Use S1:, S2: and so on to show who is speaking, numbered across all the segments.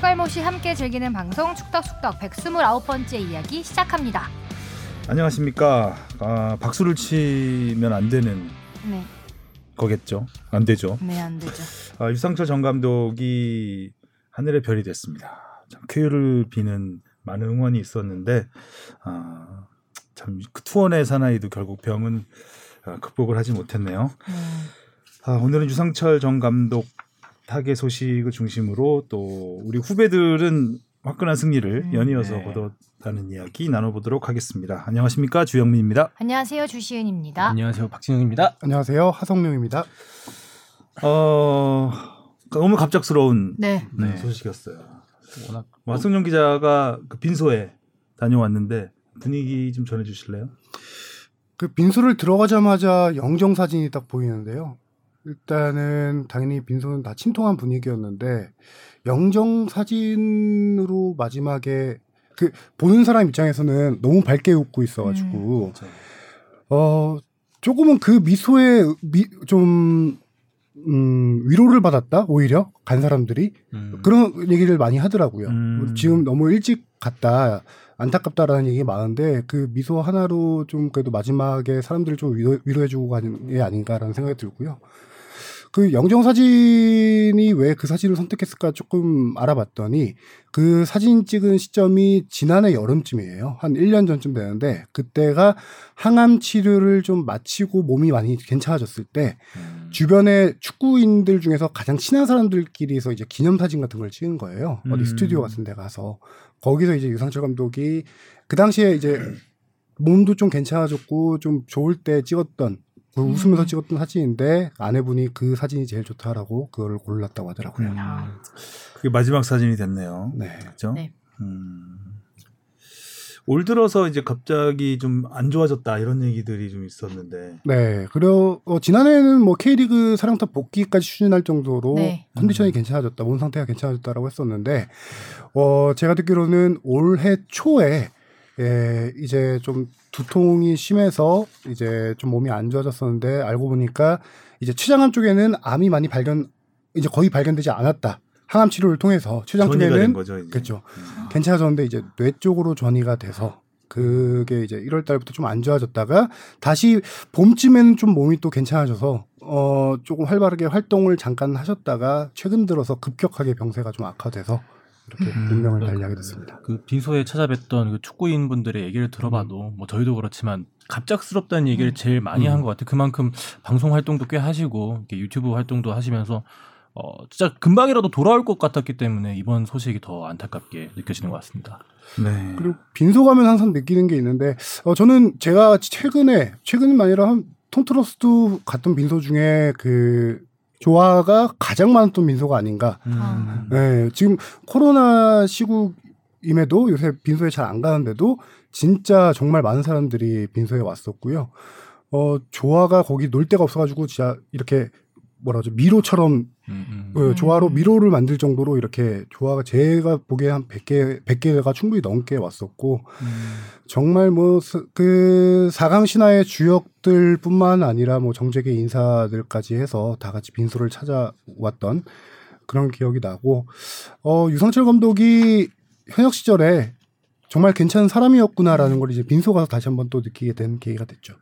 S1: 추갈모시 함께 즐기는 방송 축덕숙덕 129번째 이야기 시작합니다.
S2: 안녕하십니까. 아, 박수를 치면 안 되는
S1: 네,
S2: 거겠죠. 안 되죠.
S1: 네, 안 되죠.
S2: 아, 유상철 전 감독이 하늘의 별이 됐습니다. 참 쾌유를 비는 많은 응원이 있었는데 아, 참그 투혼의 사나이도 결국 병은 아, 극복을 하지 못했네요.
S1: 네.
S2: 아, 오늘은 유상철 전 감독 타계 소식을 중심으로 또 우리 후배들은 화끈한 승리를
S1: 음,
S2: 연이어서
S3: 네.
S2: 거뒀다는 이야기 나눠보도록 하겠습니다. 안녕하십니까 주영민입니다.
S1: 안녕하세요, 주시은입니다.
S3: 안녕하세요 박진영입니다.
S4: 안녕하세요. 하성룡입니다.
S2: 어 너무 갑작스러운
S1: 네,
S2: 네,
S3: 네.
S2: 소식이었어요.
S3: 워낙
S2: 와승용 기자가 그 빈소에 다녀왔는데 분위기 좀 전해주실래요?
S4: 그 빈소를 들어가자마자 영정 사진이 딱 보이는데요. 일단은 당연히 빈소는 다 침통한 분위기였는데 영정 사진으로 마지막에 그 보는 사람 입장에서는 너무 밝게 웃고 있어가지고 어 조금은 그 미소에 미, 좀 음, 위로를 받았다 오히려 간 사람들이
S3: 음,
S4: 그런 얘기를 많이 하더라고요.
S2: 음.
S4: 지금 너무 일찍 갔다 안타깝다라는 얘기 많은데 그 미소 하나로 좀 그래도 마지막에 사람들을 좀 위로, 위로해주고 가는 게 아닌가라는 생각이 들고요. 그 영정 사진이 왜 그 사진을 선택했을까 조금 알아봤더니 그 사진 찍은 시점이 지난해 여름쯤이에요. 한 1년 전쯤 되는데 그때가 항암 치료를 좀 마치고 몸이 많이 괜찮아졌을 때
S3: 음,
S4: 주변에 축구인들 중에서 가장 친한 사람들끼리서 이제 기념 사진 같은 걸 찍은 거예요.
S2: 음.
S4: 어디 스튜디오 같은 데 가서. 거기서 이제 유상철 감독이 그 당시에 이제 몸도 좀 괜찮아졌고 좀 좋을 때 찍었던 그 웃으면서
S1: 음.
S4: 찍었던 사진인데 아내분이 그 사진이 제일 좋다라고 그거를 골랐다고 하더라고요.
S2: 음, 그게 마지막 사진이 됐네요.
S4: 네.
S2: 그렇죠?
S1: 네.
S2: 음. 올 들어서 이제 갑자기 좀 안 좋아졌다 이런 얘기들이 좀 있었는데
S4: 네. 그리고 어, 지난해에는 뭐 K리그 사령탑 복귀까지 추진할 정도로
S1: 네.
S4: 컨디션이
S2: 음.
S4: 괜찮아졌다, 몸 상태가 괜찮아졌다라고 했었는데, 어, 제가 듣기로는 올해 초에, 예, 이제 좀 두통이 심해서 이제 좀 몸이 안 좋아졌었는데, 알고 보니까 이제 췌장암 쪽에는 암이 많이 발견, 이제 거의 발견되지 않았다. 항암 치료를 통해서 췌장 쪽에는. 그렇죠.
S2: 음.
S4: 괜찮아졌는데 이제 뇌 쪽으로 전이가 돼서 그게 이제 1월 달부터 좀 안 좋아졌다가 다시 봄쯤에는 좀 몸이 또 괜찮아져서 어 조금 활발하게 활동을 잠깐 하셨다가 최근 들어서 급격하게 병세가 좀 악화돼서 이렇게
S2: 음.
S4: 운명을 달리하게 됐습니다.
S3: 그 빈소에 찾아뵀던 그 축구인 분들의 얘기를 들어봐도 뭐 저희도 그렇지만 갑작스럽다는 얘기를
S1: 음.
S3: 제일 많이
S2: 음.
S3: 한것 같아요. 그만큼 방송 활동도 꽤 하시고 이렇게 유튜브 활동도 하시면서 어 진짜 금방이라도 돌아올 것 같았기 때문에 이번 소식이 더 안타깝게 느껴지는 것 같습니다.
S2: 네.
S4: 그리고 빈소 가면 항상 느끼는 게 있는데 어 저는 제가 최근에 최근은 아니라 한 통틀어스도 갔던 빈소 중에 그 조화가 가장 많았던 빈소가 아닌가
S1: 아.
S4: 네, 지금 코로나 시국임에도 요새 빈소에 잘 안 가는데도 진짜 정말 많은 사람들이 빈소에 왔었고요. 어, 조화가 거기 놀 데가 없어가지고 진짜 이렇게 뭐라 그러죠 미로처럼
S3: 음, 음.
S4: 그
S1: 음.
S4: 조화로 미로를 만들 정도로 이렇게 조화가 제가 보기에 한 100개, 100개가 충분히 넘게 왔었고
S3: 음.
S4: 정말 뭐 그 사강 신화의 주역들 뿐만 아니라 뭐 정재계 인사들까지 해서 다 같이 빈소를 찾아왔던 그런 기억이 나고 어 유상철 감독이 현역 시절에 정말 괜찮은 사람이었구나라는 걸 이제 빈소 가서 다시 한번 또 느끼게 된 계기가 됐죠.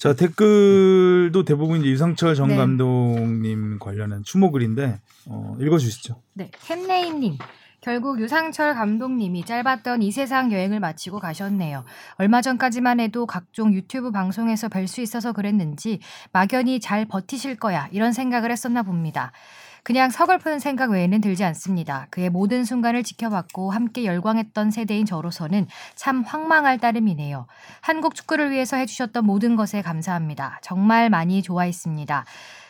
S2: 자 댓글도 대부분 이제 유상철 전
S1: 네.
S2: 감독님 관련한 추모글인데 어, 읽어주시죠.
S1: 네, 캔네임님. 결국 유상철 감독님이 짧았던 이 세상 여행을 마치고 가셨네요. 얼마 전까지만 해도 각종 유튜브 방송에서 뵐 수 있어서 그랬는지 막연히 잘 버티실 거야 이런 생각을 했었나 봅니다. 그냥 서글픈 생각 외에는 들지 않습니다. 그의 모든 순간을 지켜봤고 함께 열광했던 세대인 저로서는 참 황망할 따름이네요. 한국 축구를 위해서 해주셨던 모든 것에 감사합니다. 정말 많이 좋아했습니다.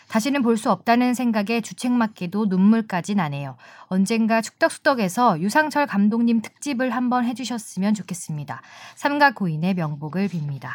S1: 다시는 볼 수 없다는 생각에 주책맞게도 눈물까지 나네요. 언젠가 축덕수덕에서 유상철 감독님 특집을 한번 해주셨으면 좋겠습니다. 삼각고인의 명복을 빕니다.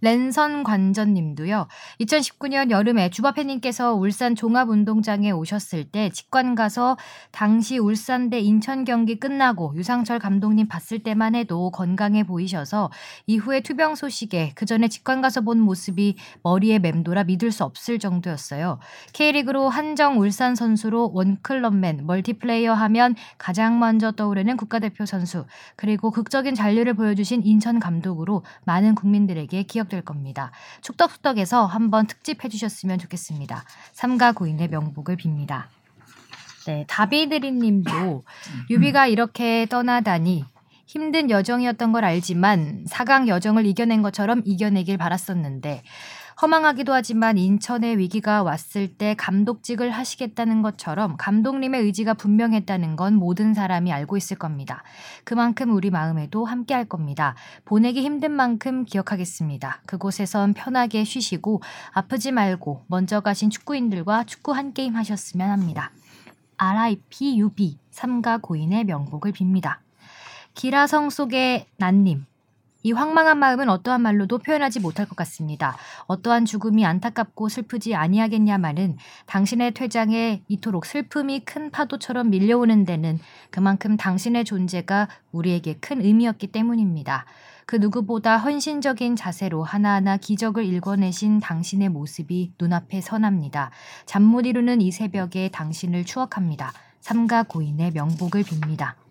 S1: 랜선 관전님도요. 2019년 여름에 주바페님께서 울산 종합운동장에 오셨을 때 직관 가서 당시 울산 대 인천 경기 끝나고 유상철 감독님 봤을 때만 해도 건강해 보이셔서 이후에 투병 소식에 그 전에 직관 가서 본 모습이 머리에 맴돌아 믿을 수 없을 정도였어요. K리그로 한정 울산 선수로 원클럽맨 멀티플레이어 하면 가장 먼저 떠오르는 국가대표 선수 그리고 극적인 잔류를 보여주신 인천 감독으로 많은 국민들에게 기억 될 겁니다. 축덕숙덕에서 한번 특집 해 주셨으면 좋겠습니다. 삼가 고인의 명복을 빕니다. 네, 다비드리님도 유비가 이렇게 떠나다니 힘든 여정이었던 걸 알지만 4강 여정을 이겨낸 것처럼 이겨내길 바랐었는데 허망하기도 하지만 인천의 위기가 왔을 때 감독직을 하시겠다는 것처럼 감독님의 의지가 분명했다는 건 모든 사람이 알고 있을 겁니다. 그만큼 우리 마음에도 함께 할 겁니다. 보내기 힘든 만큼 기억하겠습니다. 그곳에선 편하게 쉬시고 아프지 말고 먼저 가신 축구인들과 축구 한 게임 하셨으면 합니다. RIP UB 삼가 고인의 명복을 빕니다. 기라성 속의 난님. 이 황망한 마음은 어떠한 말로도 표현하지 못할 것 같습니다. 어떠한 죽음이 안타깝고 슬프지 아니하겠냐마는 당신의 퇴장에 이토록 슬픔이 큰 파도처럼 밀려오는 데는 그만큼 당신의 존재가 우리에게 큰 의미였기 때문입니다. 그 누구보다 헌신적인 자세로 하나하나 기적을 일궈내신 당신의 모습이 눈앞에 선합니다. 잠 못 이루는 이 새벽에 당신을 추억합니다. 삼가 고인의 명복을 빕니다.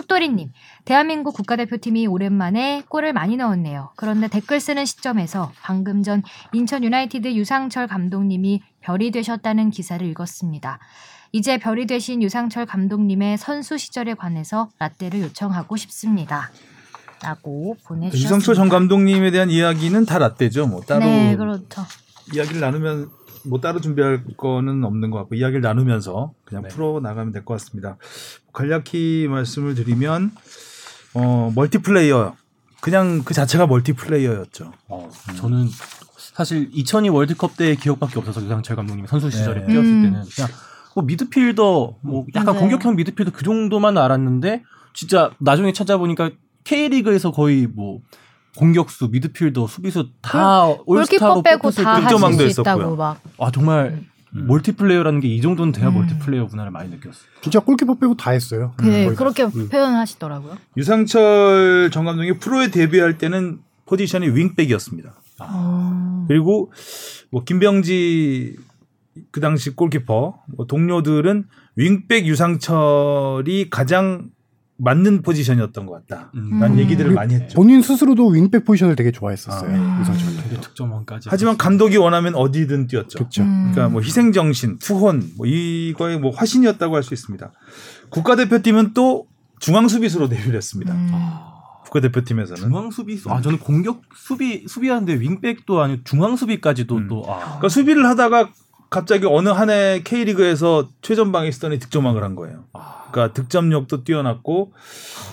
S1: 축돌이님, 대한민국 국가대표팀이 오랜만에 골을 많이 넣었네요. 그런데 댓글 쓰는 시점에서 방금 전 인천 유나이티드 유상철 감독님이 별이 되셨다는 기사를 읽었습니다. 이제 별이 되신 유상철 감독님의 선수 시절에 관해서 라떼를 요청하고 싶습니다. 라고 보내주셨습니다.
S2: 유상철 전 감독님에 대한 이야기는 다 라떼죠. 뭐 따로
S1: 네, 그렇죠.
S2: 이야기를 나누면 뭐 따로 준비할 거는 없는 것 같고 이야기를 나누면서 그냥
S3: 네.
S2: 풀어 나가면 될 것 같습니다. 간략히 말씀을 드리면 어 멀티플레이어 그냥 그 자체가 멀티플레이어였죠.
S3: 어, 저는 사실 2002 월드컵 때의 기억밖에 없어서 유상철 감독님이 선수 시절에
S2: 네.
S3: 뛰었을
S1: 음.
S3: 때는 그냥 뭐 미드필더 뭐 약간
S1: 맞아요.
S3: 공격형 미드필더 그 정도만 알았는데 진짜 나중에 찾아보니까 K리그에서 거의 뭐 공격수, 미드필더, 수비수 다 올스타고
S1: 골키퍼 빼고 다
S2: 득점왕도 했었고요.
S1: 막.
S3: 아 정말
S2: 음.
S3: 멀티플레이어라는 게 이 정도는 돼야
S1: 음.
S3: 멀티플레이어구나를 많이 느꼈어요.
S4: 진짜 골키퍼 빼고 다 했어요.
S1: 네,
S4: 다.
S1: 그렇게
S4: 음.
S1: 표현하시더라고요.
S2: 유상철 전 감독이 프로에 데뷔할 때는 포지션이 윙백이었습니다.
S1: 어.
S2: 그리고 뭐 김병지 그 당시 골키퍼 뭐 동료들은 윙백 유상철이 가장 맞는 포지션이었던 것 같다.
S3: 음.
S2: 라는
S1: 음.
S2: 얘기들을 많이 했죠.
S4: 본인 스스로도 윙백 포지션을 되게 좋아했었어요.
S2: 아,
S1: 네.
S3: 득점왕까지.
S2: 하지만 감독이 원하면 어디든 뛰었죠.
S4: 그렇죠.
S1: 음.
S2: 그러니까 뭐 희생 정신, 투혼 뭐 이거의 뭐 화신이었다고 할 수 있습니다. 국가대표팀은 또 중앙 수비수로 데뷔를 했습니다.
S1: 음.
S2: 국가대표팀에서는
S3: 중앙 수비수. 아 저는 공격 수비 수비하는데 윙백도 아니고 중앙 수비까지도
S2: 음.
S3: 또 아.
S2: 그러니까 수비를 하다가 갑자기 어느 한 해 K리그에서 최전방에 있었더니 득점왕을 한 거예요.
S3: 아.
S2: 그러니까 득점력도 뛰어났고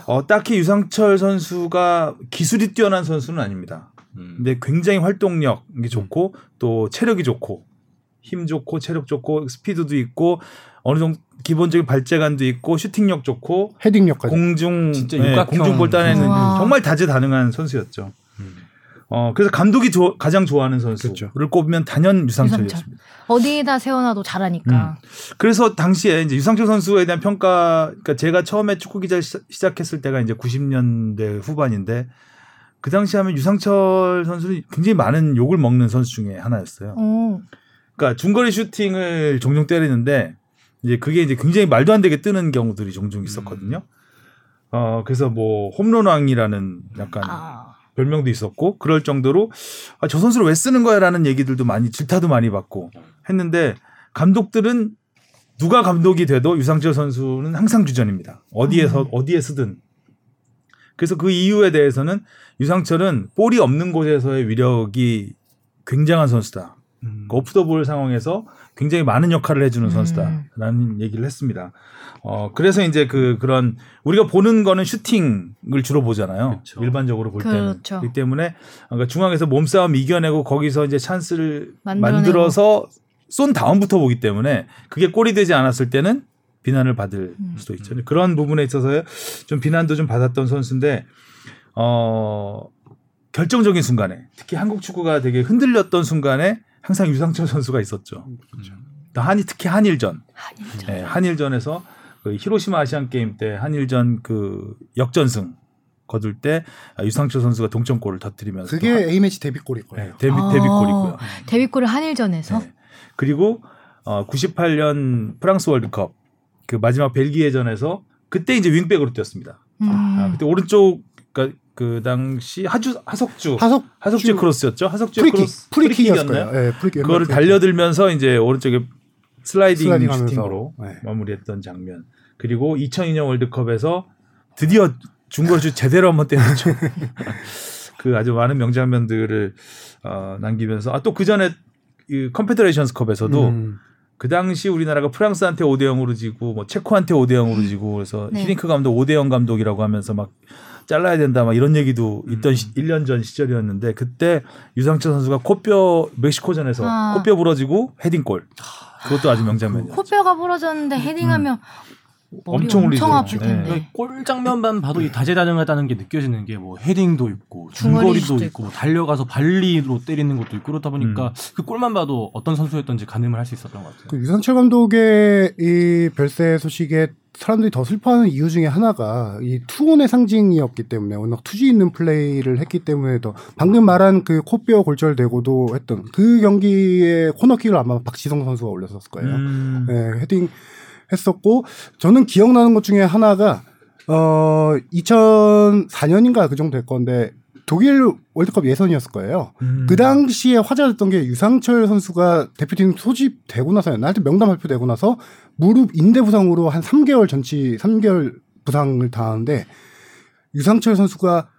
S2: 어, 딱히 유상철 선수가 기술이 뛰어난 선수는 아닙니다.
S3: 음.
S2: 근데 굉장히 활동력이 좋고 또 체력이 좋고 힘 좋고 체력 좋고 스피드도 있고 어느 정도 기본적인 발재간도 있고 슈팅력 좋고
S4: 헤딩력까지.
S2: 공중
S3: 진짜
S2: 예,
S3: 육각형
S2: 공중볼 따내는. 정말 다재다능한 선수였죠.
S3: 음.
S2: 어 그래서 감독이 조- 가장 좋아하는 선수를
S4: 그렇죠.
S2: 꼽으면 단연 유상철이었습니다.
S1: 어디에다 세워놔도 잘하니까.
S2: 그래서 당시에 이제 유상철 선수에 대한 평가, 그러니까 제가 처음에 축구 기자 시작했을 때가 이제 90년대 후반인데 그 당시 하면 유상철 선수는 굉장히 많은 욕을 먹는 선수 중에 하나였어요.
S1: 오.
S2: 그러니까 중거리 슈팅을 종종 때리는데 이제 그게 이제 굉장히 말도 안 되게 뜨는 경우들이 종종 있었거든요. 어 그래서 뭐 홈런왕이라는 약간
S1: 아.
S2: 별명도 있었고 그럴 정도로 아, 저 선수를 왜 쓰는 거야라는 얘기들도 많이 질타도 많이 받고 했는데 감독들은 누가 감독이 돼도 유상철 선수는 항상 주전입니다. 어디에서
S1: 음.
S2: 어디에 쓰든. 그래서 그 이유에 대해서는 유상철은 볼이 없는 곳에서의 위력이 굉장한 선수다.
S3: 음.
S2: 그 오프 더볼 상황에서 굉장히 많은 역할을 해주는
S1: 음.
S2: 선수다라는 얘기를 했습니다. 어 그래서 이제 그 그런 우리가 보는 거는 슈팅을 주로 보잖아요.
S3: 그렇죠.
S2: 일반적으로 볼 때는
S1: 그렇죠.
S2: 그렇기 때문에 그러니까 중앙에서 몸싸움 이겨내고 거기서 이제 찬스를
S1: 만들어내고.
S2: 만들어서 쏜 다음부터 보기 때문에 그게 골이 되지 않았을 때는 비난을 받을
S1: 음.
S2: 수도 있죠. 그런 부분에 있어서 좀 비난도 좀 받았던 선수인데 어 결정적인 순간에 특히 한국 축구가 되게 흔들렸던 순간에 항상 유상철 선수가 있었죠. 또 한이 특히 한일전.
S1: 한일전.
S2: 네, 한일전에서 그 히로시마 아시안 게임 때 한일전 그 역전승 거둘 때 유상철 선수가 동점골을 터뜨리면서
S4: 그게
S2: 또
S4: A 매치 데뷔골일
S2: 네,
S4: 거예요.
S2: 데뷔
S1: 아.
S2: 데뷔골이고요.
S1: 데뷔골을 한일전에서
S2: 네. 그리고 어 98년 프랑스 월드컵 그 마지막 벨기에전에서 그때 이제 윙백으로 뛰었습니다.
S1: 음.
S2: 아, 그때 오른쪽 그러니까 그 당시 하주 하석주
S4: 하석
S2: 하석주의 크로스였죠. 하석주의
S4: 프리킥
S2: 크로스. 프리킥이었나요?
S4: 예, 프리킥.
S2: 그거를. 달려들면서 이제 오른쪽에 슬라이딩,
S4: 슬라이딩.
S2: 슈팅으로
S4: 네.
S2: 마무리했던 장면. 그리고 2002년 월드컵에서 드디어 중거리슛 제대로 한번 때렸죠. 그 아주 많은 명장면들을 어, 남기면서 아 또 그 전에 이 컨페더레이션스컵에서도
S4: 음.
S2: 그 당시 우리나라가 프랑스한테 5대 0으로 지고 뭐 체코한테 5대 0으로 지고 그래서
S1: 네.
S2: 히딩크 감독 5대 0 감독이라고 하면서 막 잘라야 된다 막 이런 얘기도 있던 시, 1년 전 시절이었는데 그때 유상철 선수가 코뼈 멕시코전에서
S1: 아.
S2: 코뼈 부러지고 헤딩골 그것도 아주 명장면이에요.
S1: 코뼈가 부러졌는데 헤딩하면 머리
S2: 엄청.
S1: 아플
S2: 네.
S3: 그러니까 골 장면만 봐도 이 다재다능하다는 게 느껴지는 게 뭐 헤딩도 있고
S1: 중거리
S3: 중거리도 있고 뭐 달려가서 발리로 때리는 것도 있고 그러다 보니까
S2: 음.
S3: 그 골만 봐도 어떤 선수였던지 가늠을 할 수 있었던 것 같아요.
S4: 그 유상철 감독의 이 별세 소식에 사람들이 더 슬퍼하는 이유 중에 하나가 이 투혼의 상징이었기 때문에 워낙 투지 있는 플레이를 했기 때문에 더 방금 말한 그 코뼈 골절되고도 했던 그 경기에 코너킥을 아마 박지성 선수가 올렸었을 거예요.
S2: 음.
S4: 네, 헤딩 했었고 저는 기억나는 것 중에 하나가 어 2004년인가 그 정도 될 건데 독일 월드컵 예선이었을 거예요.
S2: 음.
S4: 그 당시에 화제가 됐던 게 유상철 선수가 대표팀 소집되고 나서였나? 하여튼 명단 발표되고 나서 무릎 인대 부상으로 한 3개월 전치 3개월 부상을 당하는데 유상철 선수가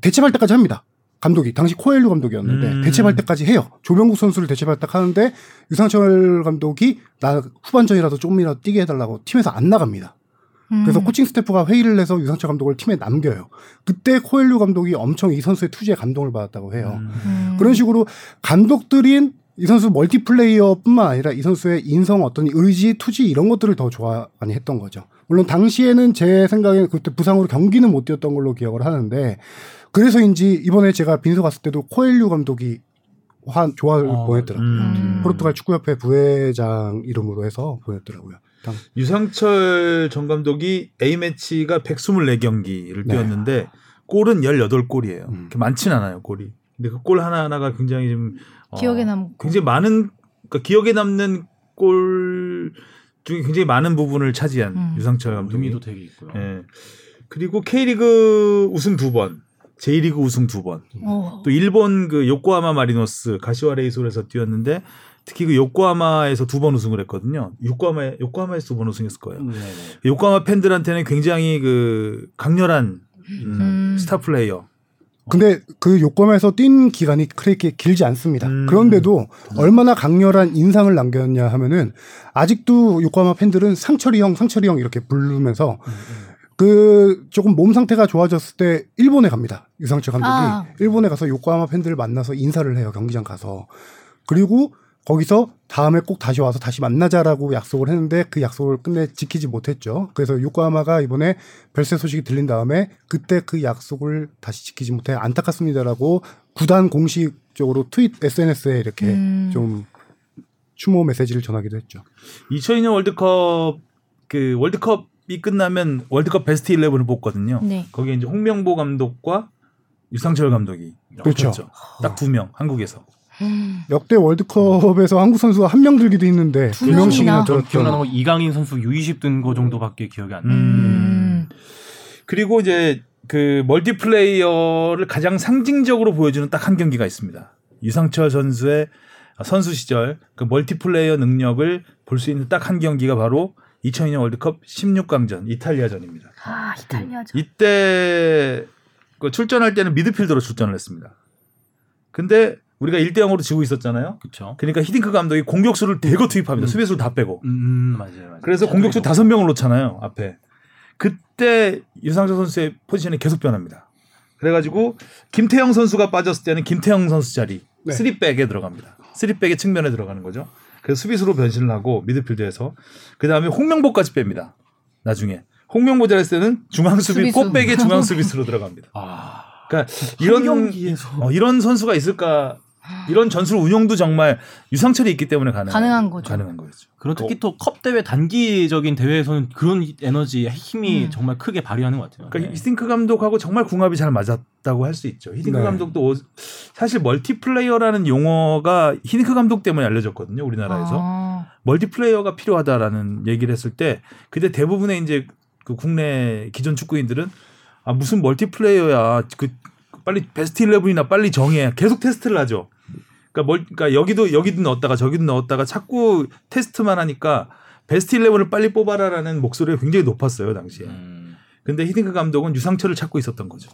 S4: 대체발 때까지 합니다. 감독이 당시 코엘류 감독이었는데
S2: 음.
S4: 대체발 때까지 해요. 조병국 선수를 대체발 때 하는데 유상철 감독이 나 후반전이라도 조금이라도 뛰게 해달라고 팀에서 안 나갑니다.
S1: 음.
S4: 그래서 코칭 스태프가 회의를 해서 유상철 감독을 팀에 남겨요. 그때 코엘류 감독이 엄청 이 선수의 투지에 감동을 받았다고 해요.
S1: 음.
S4: 그런 식으로 감독들인 이 선수 멀티플레이어뿐만 아니라 이 선수의 인성 어떤 의지, 투지 이런 것들을 더 좋아 많이 했던 거죠. 물론 당시에는 제 생각에는 그때 부상으로 경기는 못 뛰었던 걸로 기억을 하는데 그래서인지 이번에 제가 빈소 갔을 때도 코엘류 감독이 한 좋아를
S3: 어,
S4: 보냈더라고요.
S2: 음.
S4: 포르투갈 축구협회 부회장 이름으로 해서 보냈더라고요. 당-
S2: 유상철 전 감독이 A 매치가 124경기를
S4: 네.
S2: 뛰었는데 골은 18골이에요.
S4: 음.
S2: 많진 않아요, 골이. 근데 그 골 하나하나가 굉장히 좀 어,
S1: 기억에 남고.
S2: 굉장히 많은 그러니까 기억에 남는 골 중에 굉장히 많은 부분을 차지한
S1: 음.
S2: 유상철 감독이.
S3: 의미도 되게 있고요.
S2: 예. 그리고 K리그 우승 두 번, J리그 우승 두 번.
S1: 어.
S2: 또 일본 그 요코하마 마리노스 가시와 레이솔에서 뛰었는데 특히 그 요코하마에서 두 번 우승을 했거든요. 요코하마 요코하마에서 두 번 우승했을 거예요.
S3: 네네.
S2: 요코하마 팬들한테는 굉장히 그 강렬한 음,
S1: 음.
S2: 스타 플레이어.
S4: 근데 그 요건에서 뛴 기간이 그렇게 길지 않습니다.
S2: 음.
S4: 그런데도 얼마나 강렬한 인상을 남겼냐 하면은 아직도 요코하마 팬들은 상철이 형, 상철이 형 이렇게 부르면서 그 조금 몸 상태가 좋아졌을 때 일본에 갑니다. 유상철 감독이
S1: 아.
S4: 일본에 가서 요코하마 팬들을 만나서 인사를 해요. 경기장 가서. 그리고 거기서 다음에 꼭 다시 와서 다시 만나자라고 약속을 했는데 그 약속을 끝내 지키지 못했죠. 그래서 요코하마가 이번에 별세 소식이 들린 다음에 그때 그 약속을 다시 지키지 못해 안타깝습니다라고 구단 공식적으로 트윗 SNS에 이렇게
S1: 음.
S4: 좀 추모 메시지를 전하기도 했죠.
S2: 2002년 월드컵 그 월드컵 이 끝나면 월드컵 베스트 11을 뽑거든요.
S1: 네.
S2: 거기에 이제 홍명보 감독과 유상철 감독이
S4: 그렇죠.
S2: 딱 두 명 한국에서.
S1: 음.
S4: 역대 월드컵에서 한국 선수가 한 명 들기도 했는데 두두 명씩이나
S3: 기억나는 건 이강인 선수 U20 든 거 정도밖에 기억이 안 나요.
S1: 음.
S2: 그리고 이제 그 멀티플레이어를 가장 상징적으로 보여주는 딱 한 경기가 있습니다. 유상철 선수의 선수 시절 그 멀티플레이어 능력을 볼 수 있는 딱 한 경기가 바로 2002년 월드컵 16강전 이탈리아전입니다.
S1: 아 이탈리아죠.
S2: 이때 그 출전할 때는 미드필더로 출전을 했습니다. 근데 우리가 1대 0으로 지고 있었잖아요.
S3: 그렇죠.
S2: 그러니까 히딩크 감독이 공격수를 대거 투입합니다. 수비수를 다 빼고.
S3: 음, 음, 맞아요, 맞아요.
S2: 그래서 공격수 다섯 명을 놓잖아요 앞에. 그때 유상철 선수의 포지션이 계속 변합니다. 그래가지고 김태형 선수가 빠졌을 때는 김태형 선수 자리
S4: 네.
S2: 쓰리백에 들어갑니다. 쓰리백의 측면에 들어가는 거죠. 그래서 수비수로 변신을 하고 미드필드에서 그 다음에 홍명보까지 뺍니다. 나중에 홍명보 잘했을 때는 중앙 수비. 꽃백의 중앙 수비수로 들어갑니다.
S3: 아,
S2: 그러니까 이런
S3: 경기에서.
S2: 어, 이런 선수가 있을까? 이런 전술 운영도 정말 유상철이 있기 때문에 가능한,
S1: 가능한 거죠.
S2: 가능한 거죠.
S3: 그런 특히 또 컵 대회 단기적인 대회에서는 그런 에너지 힘이
S1: 음.
S3: 정말 크게 발휘하는 것 같아요.
S2: 그러니까
S3: 네.
S2: 히딩크 감독하고 정말 궁합이 잘 맞았다고 할 수 있죠. 히딩크
S4: 네.
S2: 감독도 오- 사실 멀티플레이어라는 용어가 히딩크 감독 때문에 알려졌거든요. 우리나라에서
S1: 아,
S2: 멀티플레이어가 필요하다라는 얘기를 했을 때 그때 대부분의 이제 그 국내 기존 축구인들은 아 무슨 멀티플레이어야 그 빨리 베스트 11이나 빨리 정해 계속 테스트를 하죠. 그러니까, 멀, 그러니까 여기도 여기도 넣었다가 저기도 넣었다가 자꾸 테스트만 하니까 베스트 11을 빨리 뽑아라라는 목소리가 굉장히 높았어요 당시에.
S3: 음.
S2: 근데 히딩크 감독은 유상철을 찾고 있었던 거죠.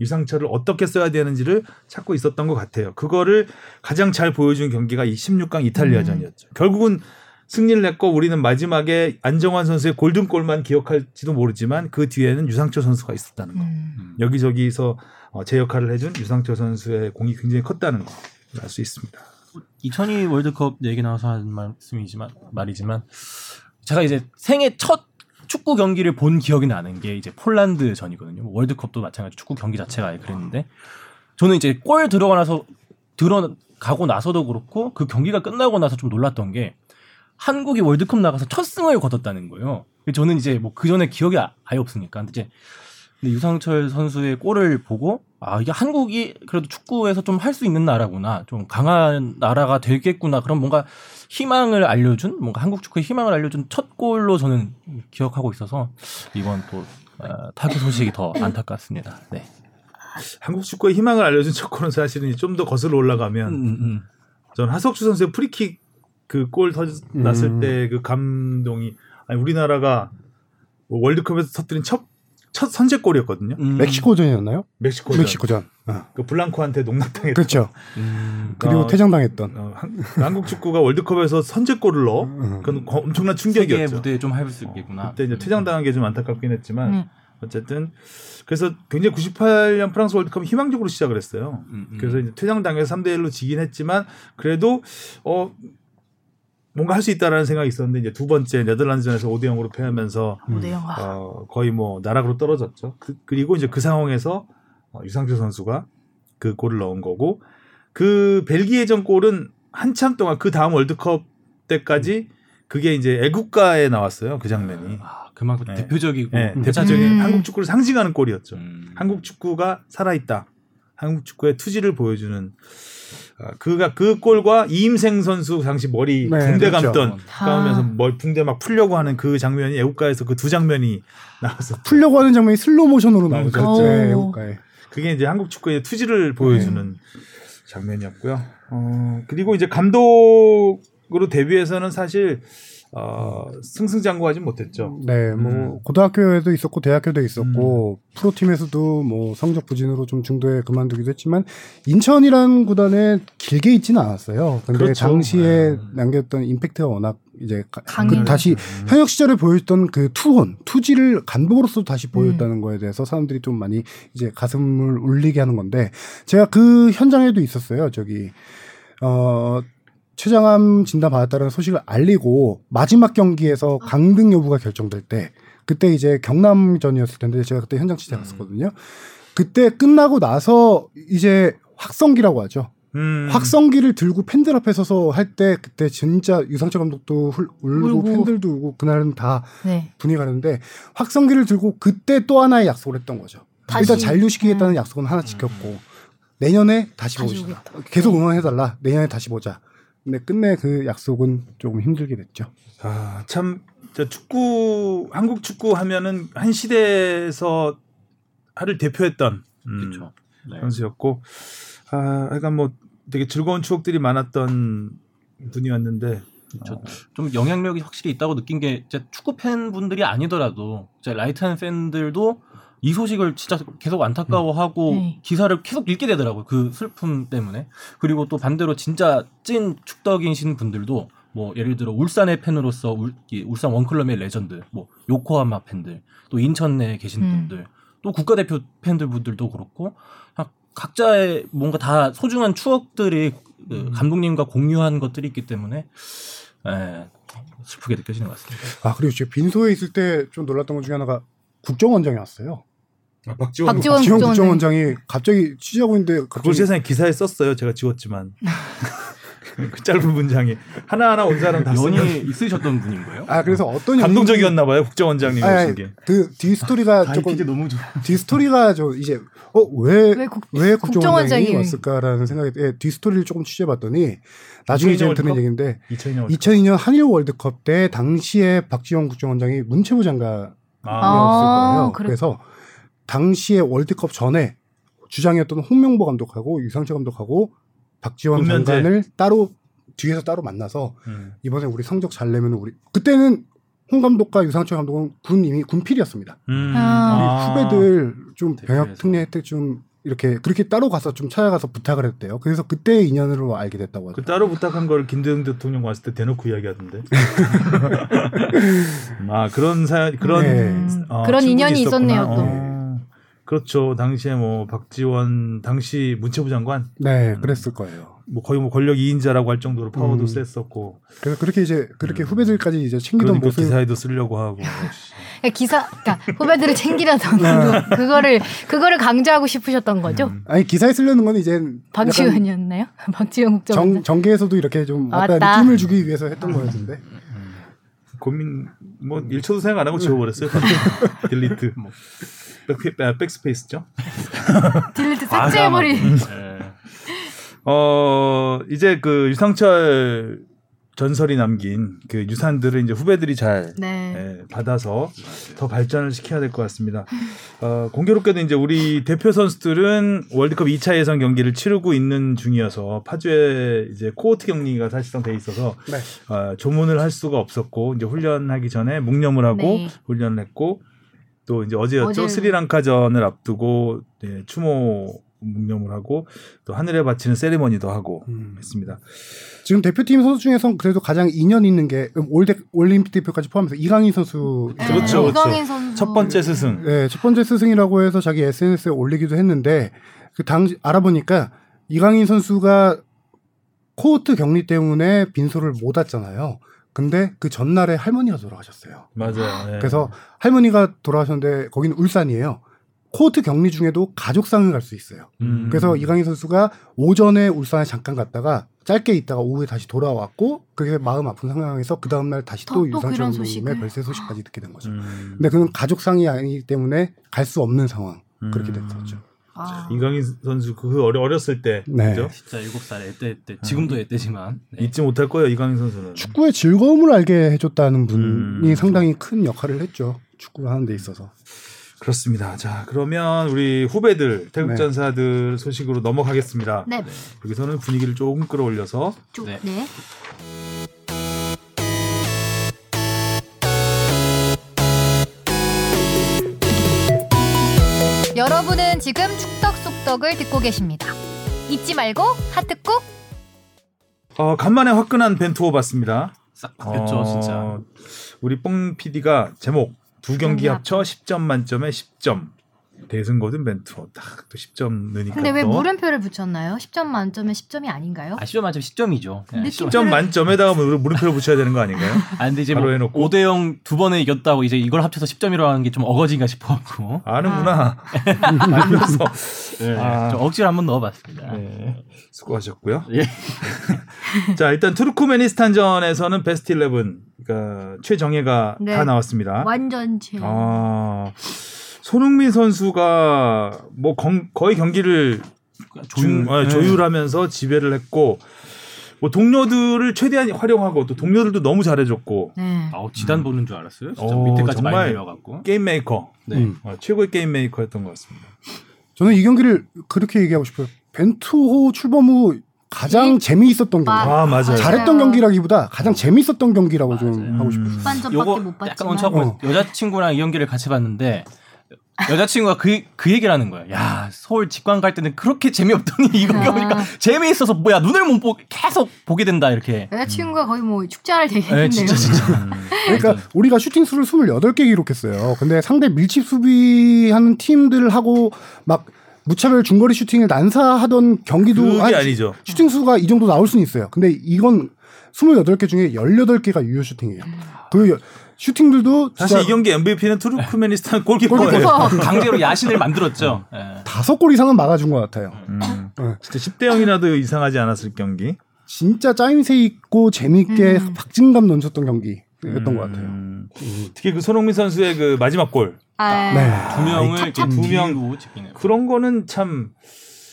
S2: 유상철을 어떻게 써야 되는지를 찾고 있었던 것 같아요. 그거를 가장 잘 보여준 경기가 이 16강 이탈리아전이었죠. 결국은 승리를 했고 우리는 마지막에 안정환 선수의 골든골만 기억할지도 모르지만 그 뒤에는 유상철 선수가 있었다는 거.
S1: 음.
S2: 여기저기서 어, 제 역할을 해준 유상철 선수의 공이 굉장히 컸다는 거 알 수 있습니다.
S3: 2002 월드컵 얘기 나와서 한 말씀이지만 말이지만 제가 이제 생애 첫 축구 경기를 본 기억이 나는 게 이제 폴란드 전이거든요. 뭐 월드컵도 마찬가지 축구 경기 자체가 아예 그랬는데 저는 이제 골 들어가 나서 들어가고 나서도 그렇고 그 경기가 끝나고 나서 좀 놀랐던 게 한국이 월드컵 나가서 첫 승을 거뒀다는 거예요. 저는 이제 뭐 그 전에 기억이 아- 아예 없으니까 근데 이제 근데 유상철 선수의 골을 보고 아 이게 한국이 그래도 축구에서 좀 할 수 있는 나라구나 좀 강한 나라가 되겠구나 그런 뭔가 희망을 알려준 뭔가 한국 축구의 희망을 알려준 첫 골로 저는 기억하고 있어서 이번 또 어, 타구 소식이 더 안타깝습니다. 네.
S2: 한국 축구의 희망을 알려준 첫 골은 사실은 좀 더 거슬러 올라가면
S3: 음, 음.
S2: 전 하석주 선수의 프리킥 그 골 났을
S4: 음.
S2: 때그 감동이 아니 우리나라가 뭐 월드컵에서 터뜨린 첫, 첫 선제골이었거든요.
S3: 음.
S4: 멕시코전이었나요?
S2: 멕시코전.
S4: 멕시코전. 어.
S2: 그 블랑코한테 농락당했던.
S4: 그렇죠.
S3: 음.
S4: 그리고
S2: 어,
S4: 퇴장당했던.
S2: 어, 한, 한국 축구가 월드컵에서 선제골을 넣어.
S4: 음.
S2: 그건 거- 엄청난
S3: 세계
S2: 충격이었죠.
S3: 무대에 좀 할수 있겠구나.
S2: 그때 이제 퇴장당한 게 좀 안타깝긴 했지만
S1: 네.
S2: 어쨌든 그래서 굉장히 98년 프랑스 월드컵 희망적으로 시작을 했어요.
S3: 음, 음.
S2: 그래서 이제 퇴장당해서 3대 1로 지긴 했지만 그래도 어 뭔가 할 수 있다라는 생각이 있었는데 이제 두 번째 네덜란드전에서 5대 0으로 패하면서
S1: 오대 영. 아,
S2: 어, 거의 뭐 나락으로 떨어졌죠. 그, 리고 이제 그 상황에서 어, 유상철 선수가 그 골을 넣은 거고 그 벨기에전 골은 한참 동안 그 다음 월드컵 때까지 그게 이제 애국가에 나왔어요. 그 장면이.
S3: 아, 그만큼
S2: 네.
S3: 대표적이고
S2: 네,
S3: 음.
S2: 대표적인
S1: 음.
S2: 한국 축구를 상징하는 골이었죠.
S3: 음.
S2: 한국 축구가 살아있다. 한국 축구의 투지를 보여주는 아, 그가 그 골과 이임생 선수 당시 머리
S4: 네,
S2: 붕대
S4: 그렇죠.
S2: 감던
S1: 아.
S2: 감으면서 머리 붕대 막 풀려고 하는 그 장면이 애국가에서 그 두 장면이 나왔었죠.
S4: 풀려고 하는 장면이 슬로우 모션으로 나오죠. 네,
S1: 오.
S4: 애국가에.
S2: 그게 이제 한국 축구의 투지를 보여주는 장면이었고요. 어, 그리고 이제 감독으로 데뷔해서는 사실 어, 승승장구하지 못했죠.
S4: 네, 뭐
S2: 음.
S4: 고등학교에도 있었고 대학교도 있었고 프로팀에서도 뭐 성적 부진으로 좀 중도에 그만두기도 했지만 인천이라는 구단에 길게 있지는 않았어요. 근데
S2: 그렇죠.
S4: 당시에
S2: 네.
S4: 남겼던 임팩트가 워낙 이제. 그 다시 현역 시절에 보였던 그 투혼, 투지를 감독으로서 다시 보였다는 거에 대해서 사람들이 좀 많이 이제 가슴을 울리게 하는 건데 제가 그 현장에도 있었어요. 저기 어 최장암 진단 받았다는 소식을 알리고 마지막 경기에서 강등 여부가 결정될 때 그때 이제 경남전이었을 텐데 제가 그때 현장 취재 갔었거든요. 그때 끝나고 나서 이제 확성기라고 하죠.
S2: 음.
S4: 확성기를 들고 팬들 앞에 서서 할 때 그때 진짜 유상철 감독도 훌- 울고,
S1: 울고.
S4: 팬들도 울고 그날은 다
S1: 네.
S4: 분위기가 다른데 확성기를 들고 그때 또 하나의 약속을 했던 거죠.
S1: 다시.
S4: 일단 잔류시키겠다는 약속은 하나 지켰고 내년에 다시
S1: 다시
S4: 보자.
S1: 오겠다.
S4: 계속 응원해달라. 내년에 다시 보자. 근데 끝내 그 약속은 조금 힘들게 됐죠.
S2: 아, 참, 저 축구, 한국 축구 하면은 한 시대에서 하를 대표했던 음.
S3: 네.
S2: 선수였고, 아, 약간 뭐 되게 즐거운 추억들이 많았던 분이었는데,
S3: 저- 좀 영향력이 확실히 있다고 느낀 게 축구 팬분들이 아니더라도 light한 팬들도 이 소식을 진짜 계속 안타까워하고
S1: 네.
S3: 기사를 계속 읽게 되더라고요. 그 슬픔 때문에. 그리고 또 반대로 진짜 찐 축덕이신 분들도 뭐 예를 들어 울산의 팬으로서 울, 이 울산 one club의 레전드, 뭐 요코하마 팬들, 또 인천 내에 계신
S1: 음.
S3: 분들, 또 국가대표 팬들 분들도 그렇고 각- 각자의 뭔가 다 소중한 추억들이 그 감독님과 공유한 것들이 있기 때문에 에, 슬프게 느껴지는 것 같습니다.
S4: 아 그리고 제가 빈소에 있을 때 좀 놀랐던 것 중에 하나가 국정원장이 왔어요.
S2: 아, 박지원
S1: 박지원
S4: 박지원
S1: 국정원장.
S4: 국정원장이 갑자기 취재하고 있는데
S2: 그걸
S4: 갑자기
S2: 세상에 기사에 썼어요. 제가 지웠지만 그 짧은 문장이 하나 하나 온 사람 다
S3: 연이 있으셨던 분인 거예요?
S4: 아 그래서 어떤
S2: 감동적이었나 봐요. 국정원장님
S4: 아니,
S2: 오신 게.
S4: 그 뒤스토리가 조금
S3: 다이피디 너무 좋아.
S4: 뒤스토리가 저 이제 어왜왜
S1: 왜 국-
S4: 국정원장이
S1: 국정원장이
S4: 왔을까라는 생각이 예, 뒤스토리를 조금 취재해봤더니 나중에 이제
S2: 2002년
S4: 들은
S2: 월드컵?
S4: 얘기인데
S2: 2002년
S4: 2002년 한일 월드컵 때 당시에 박지원 국정원장이 문체부 장관이었을
S1: 아,
S4: 거예요.
S1: 그래.
S4: 그래서 당시에 월드컵 전에 주장이었던 홍명보 감독하고 유상철 감독하고 박지원
S2: 군면제.
S4: 장관을 따로 뒤에서 따로 만나서
S2: 음.
S4: 이번에 우리 성적 잘 내면 우리 그때는 홍 감독과 유상철 감독은 군 이미 군필이었습니다.
S2: 음.
S1: 아.
S4: 우리 후배들 좀. 병역 특례 혜택 좀 이렇게 그렇게 따로 가서 좀 찾아가서 부탁을 했대요. 그래서 그때 인연으로 알게 됐다고
S2: 그
S4: 하죠.
S2: 따로 부탁한 걸 김대중 대통령 왔을 때 대놓고 이야기하던데. 아 그런 사 그런
S4: 네.
S1: 음,
S2: 어,
S1: 그런 인연이
S2: 있었구나.
S1: 있었네요 또.
S2: 어. 그렇죠. 당시에 뭐 박지원 당시 문체부 장관
S4: 네, 그랬을 거예요.
S2: 뭐 거의 뭐 권력 2인자라고 할 정도로 파워도
S4: 음.
S2: 셌었고
S4: 그래서 그렇게 이제 그렇게
S2: 음.
S4: 후배들까지 이제 챙기던
S2: 그러니까
S4: 모습
S2: 기사에도 쓰려고 하고.
S1: 그러니까 기사, 그러니까 후배들을 챙기려던 그, 그거를 그거를 강조하고 싶으셨던 거죠.
S2: 음.
S4: 아니 기사에 쓰려는 건 이제
S1: 박지원이었나요? 박지원
S4: 정,
S1: 국정원장.
S4: 정계에서도 이렇게 좀
S1: 아,
S4: 약간
S1: 맞다.
S4: 느낌을 주기 위해서 했던 거였는데
S2: 고민 뭐 1초도 생각 안 하고 지워버렸어요. delete.
S3: 뭐.
S2: back, 아, backspace죠.
S1: delete 삭제해버리.
S3: 예.
S2: 어 이제 그 유상철 전설이 남긴 그 유산들을 이제 후배들이 잘
S1: 네.
S2: 예, 받아서 더 발전을 시켜야 될 것 같습니다. 어, 공교롭게도 이제 우리 대표 선수들은 월드컵 2차 예선 경기를 치르고 있는 중이어서 파주에 이제 코호트 격리가 사실상 돼 있어서
S4: 네.
S2: 어, 조문을 할 수가 없었고 이제 훈련하기 전에 묵념을 하고
S1: 네.
S2: 훈련을 했고 또 이제 어제였죠
S1: 어제-
S2: 스리랑카전을 앞두고 예, 추모 묵념을 하고 또 하늘에 바치는 세리머니도 하고
S4: 음.
S2: 했습니다.
S4: 지금 대표팀 선수 중에서 그래도 가장 인연 있는 게 올대, 올림픽 대표까지 포함해서 이강인 선수
S1: 네,
S2: 그렇죠, 그렇죠.
S1: 이강인 선수.
S2: 첫 번째 스승.
S4: 네, 첫 번째 스승이라고 해서 자기 SNS에 올리기도 했는데 그 당시 알아보니까 이강인 선수가 코호트 격리 때문에 빈소를 못 왔잖아요. 근데 그 전날에 할머니가 돌아가셨어요.
S2: 맞아요. 예.
S4: 그래서 할머니가 돌아가셨는데 거기는 울산이에요. 코호트 격리 중에도 가족상을 갈 수 있어요.
S2: 음.
S4: 그래서 이강인 선수가 오전에 울산에 잠깐 갔다가 짧게 있다가 오후에 다시 돌아왔고 그게 마음 아픈 상황에서 그 다음날 다시
S1: 또-
S4: 감독님의
S1: 소식을.
S4: 별세 소식까지 듣게 된 거죠.
S2: 음.
S4: 근데 그건 가족상이 아니기 때문에 갈 수 없는 상황 그렇게
S2: 음.
S4: 됐었죠.
S1: 아.
S2: 이강인 선수 그 어렸을 때
S4: 네.
S2: 그죠?
S3: 진짜 7살 애때 때 지금도 애때지만 네.
S2: 잊지 못할 거예요 이강인 선수는.
S4: 축구의 즐거움을 알게 해줬다는 분이
S2: 음.
S4: 상당히 큰 역할을 했죠. 축구를 하는 데 있어서.
S2: 그렇습니다. 자 그러면 우리 후배들
S4: 네.
S2: 태극 전사들 소식으로 넘어가겠습니다.
S1: 네.
S2: 여기서는 분위기를 조금 끌어올려서
S1: 쭉,
S3: 네.
S1: 네. 여러분은 지금 축덕 속덕을 듣고 계십니다. 잊지 말고 하트 꾹.
S2: 어, 간만에 화끈한 벤투어 봤습니다.
S3: 싹 바뀌었죠
S2: 어,
S3: 진짜.
S2: 우리 뽕 PD가 제목 두 경기
S1: 경기
S2: 합쳐 10점 만점에 10점 대승 거둔 벤투어 딱또 10점 넣으니까
S1: 근데 왜
S2: 또
S1: 물음표를 붙였나요? 10점 만점에 10점이 아닌가요?
S3: 아 10점 만점 10점이죠. 네,
S1: 느낌-
S2: 10점 만점에다가 물- 물음표를 붙여야 되는 거 아닌가요?
S3: 아 근데 이제 뭐
S2: 바로 해놓고.
S3: 5대 0 두 번에 이겼다고 이제 이걸 합쳐서 10점이라고 하는 게 좀 어거진가 싶어갖고
S2: 아는구나. 알면서.
S3: 네,
S2: 아.
S3: 좀 억지로 한번 넣어봤습니다.
S2: 네. 수고하셨고요.
S3: 예.
S2: 자, 일단 투르크메니스탄전에서는 베스트 11, 그러니까 최정예가
S1: 네.
S2: 다 나왔습니다.
S1: 완전체.
S2: 아, 손흥민 선수가 뭐 건- 거의 경기를 중, 아,
S3: 네.
S2: 조율하면서 지배를 했고 뭐 동료들을 최대한 활용하고 또 동료들도 너무 잘해줬고
S1: 네.
S3: 아우 지단 보는 줄 알았어요. 진짜
S2: 어,
S3: 밑에까지
S2: 정말
S3: 많이 내려갖고.
S2: 게임 메이커,
S3: 네.
S4: 음.
S2: 어, 최고의 게임 메이커였던 것 같습니다.
S4: 저는 이 경기를 그렇게 얘기하고 싶어요. 벤투호 출범 후 가장
S1: 이-
S4: 재미있었던 경기.
S1: 아,
S2: 아 맞아요.
S4: 잘했던
S1: 맞아요.
S4: 경기라기보다 가장 재밌었던 경기라고 좀
S3: 맞아요.
S4: 하고 싶어요.
S2: 음.
S3: 요거
S1: 못
S3: 약간
S1: 봤지만.
S3: 얹혀갖고
S4: 어.
S3: 여자친구랑 이 경기를 같이 봤는데 여자친구가 그, 그 얘기를 하는 거야. 야, 서울 직관 갈 때는 그렇게 재미없더니 이 경기
S1: 아.
S3: 보니까 재미있어서 뭐야, 눈을 못 보고 계속 보게 된다, 이렇게.
S1: 여자친구가 거의 뭐 축제할
S3: 네,
S1: 되겠네요.
S3: 진짜, 진짜.
S2: 음.
S4: 그러니까 우리가 슈팅 수를 28개 기록했어요. 근데 상대 밀집 수비하는 팀들하고 막 무차별 중거리 슈팅을 난사하던 경기도
S2: 그게
S4: 한
S2: 아니죠.
S4: 슈팅 수가 이 정도 나올 수는 있어요. 근데 이건 28개 중에 18개가 유효 슈팅이에요. 그 여- 슈팅들도
S2: 사실
S4: 진짜
S2: 이 경기 MVP는 투르크메니스탄 골키퍼예요.
S1: 골키퍼.
S3: 강제로 야신을 만들었죠. 예.
S4: 다섯 골 이상은 막아준 것 같아요.
S2: 음,
S4: 네.
S2: 진짜 10대 0이라도 이상하지 않았을 경기.
S4: 진짜 짜임새 있고 재밌게
S1: 음.
S4: 박진감 넘쳤던 경기였던 것 같아요.
S2: 음, 특히 그 손흥민 선수의 그 마지막 골
S1: 아,
S4: 네.
S3: 두 명을
S1: 찹찹.
S3: 이렇게
S2: 두 명.
S3: 뒤로 지키네요.
S2: 그런 거는 참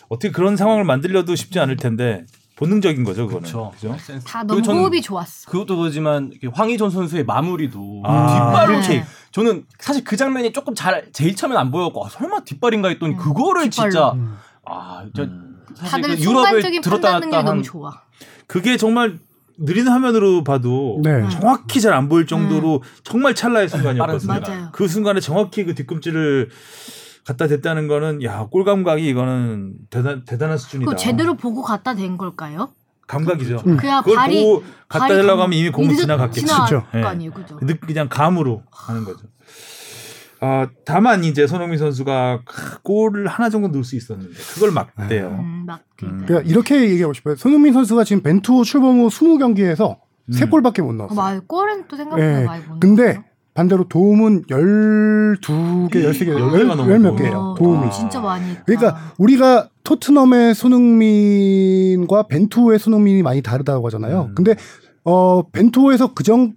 S2: 어떻게 그런 상황을 만들려도 쉽지 않을 텐데 본능적인 거죠, 그거는.
S3: 그렇죠.
S2: 그죠?
S3: 센스.
S1: 다 너무 호흡이 좋았어.
S3: 그것도 그렇지만 황희조 선수의 마무리도
S2: 아,
S3: 뒷발로
S1: 네.
S3: 킥. 저는 사실 그 장면이 조금 잘 제일 처음엔 안 보였고 아, 설마 뒷발인가 했더니
S1: 음,
S3: 그거를
S1: 뒷발로.
S3: 진짜
S4: 음.
S3: 아, 저
S2: 음.
S3: 사실
S1: 다들
S3: 그 유럽을 들었다 놨다
S1: 너무
S3: 한
S1: 좋아.
S2: 그게 정말 느린 화면으로 봐도
S4: 네.
S2: 정확히 잘 안 보일 정도로 정말 찰나의 순간이었거든요. 그 순간에 정확히 그 뒤꿈치를 갖다 댔다는 거는 야, 골 감각이 이거는 대단 대단한 수준이다.
S1: 그거 제대로 보고 갖다 댄 걸까요?
S2: 감각이죠.
S4: 음.
S1: 그야
S2: 그걸
S1: 발이
S2: 보고 갖다
S1: 발이
S2: 대려고
S1: 감-
S2: 하면 이미 공은
S1: 늦-
S2: 지나갔겠지.
S1: 지나갈
S4: 그렇죠.
S1: 거
S2: 예.
S1: 아니에요, 그죠?
S2: 느- 그냥 감으로 하는 거죠. 아, 다만 이제 손흥민 선수가 골을 하나 정도 넣을 수 있었는데 그걸 막대요.
S1: 음, 막
S2: 음.
S4: 그러니까 이렇게 얘기하고 싶어요. 손흥민 선수가 지금 벤투 출범 후 20경기에서 세
S2: 음.
S4: 골밖에 못
S1: 어,
S4: 넣었어요.
S1: 마, 골은 또 생각보다
S4: 예.
S1: 많이 못
S4: 근데
S1: 넣었어요.
S4: 반대로 도움은 12개, 13개,
S2: 열 개가 넘어.
S4: 열몇 개예요.
S1: 어,
S4: 도움이.
S2: 아.
S1: 진짜 많이 했다.
S4: 그러니까 우리가 토트넘의 손흥민과 벤투의 손흥민이 많이 다르다고 하잖아요.
S2: 음.
S4: 근데 어 벤투에서 그 전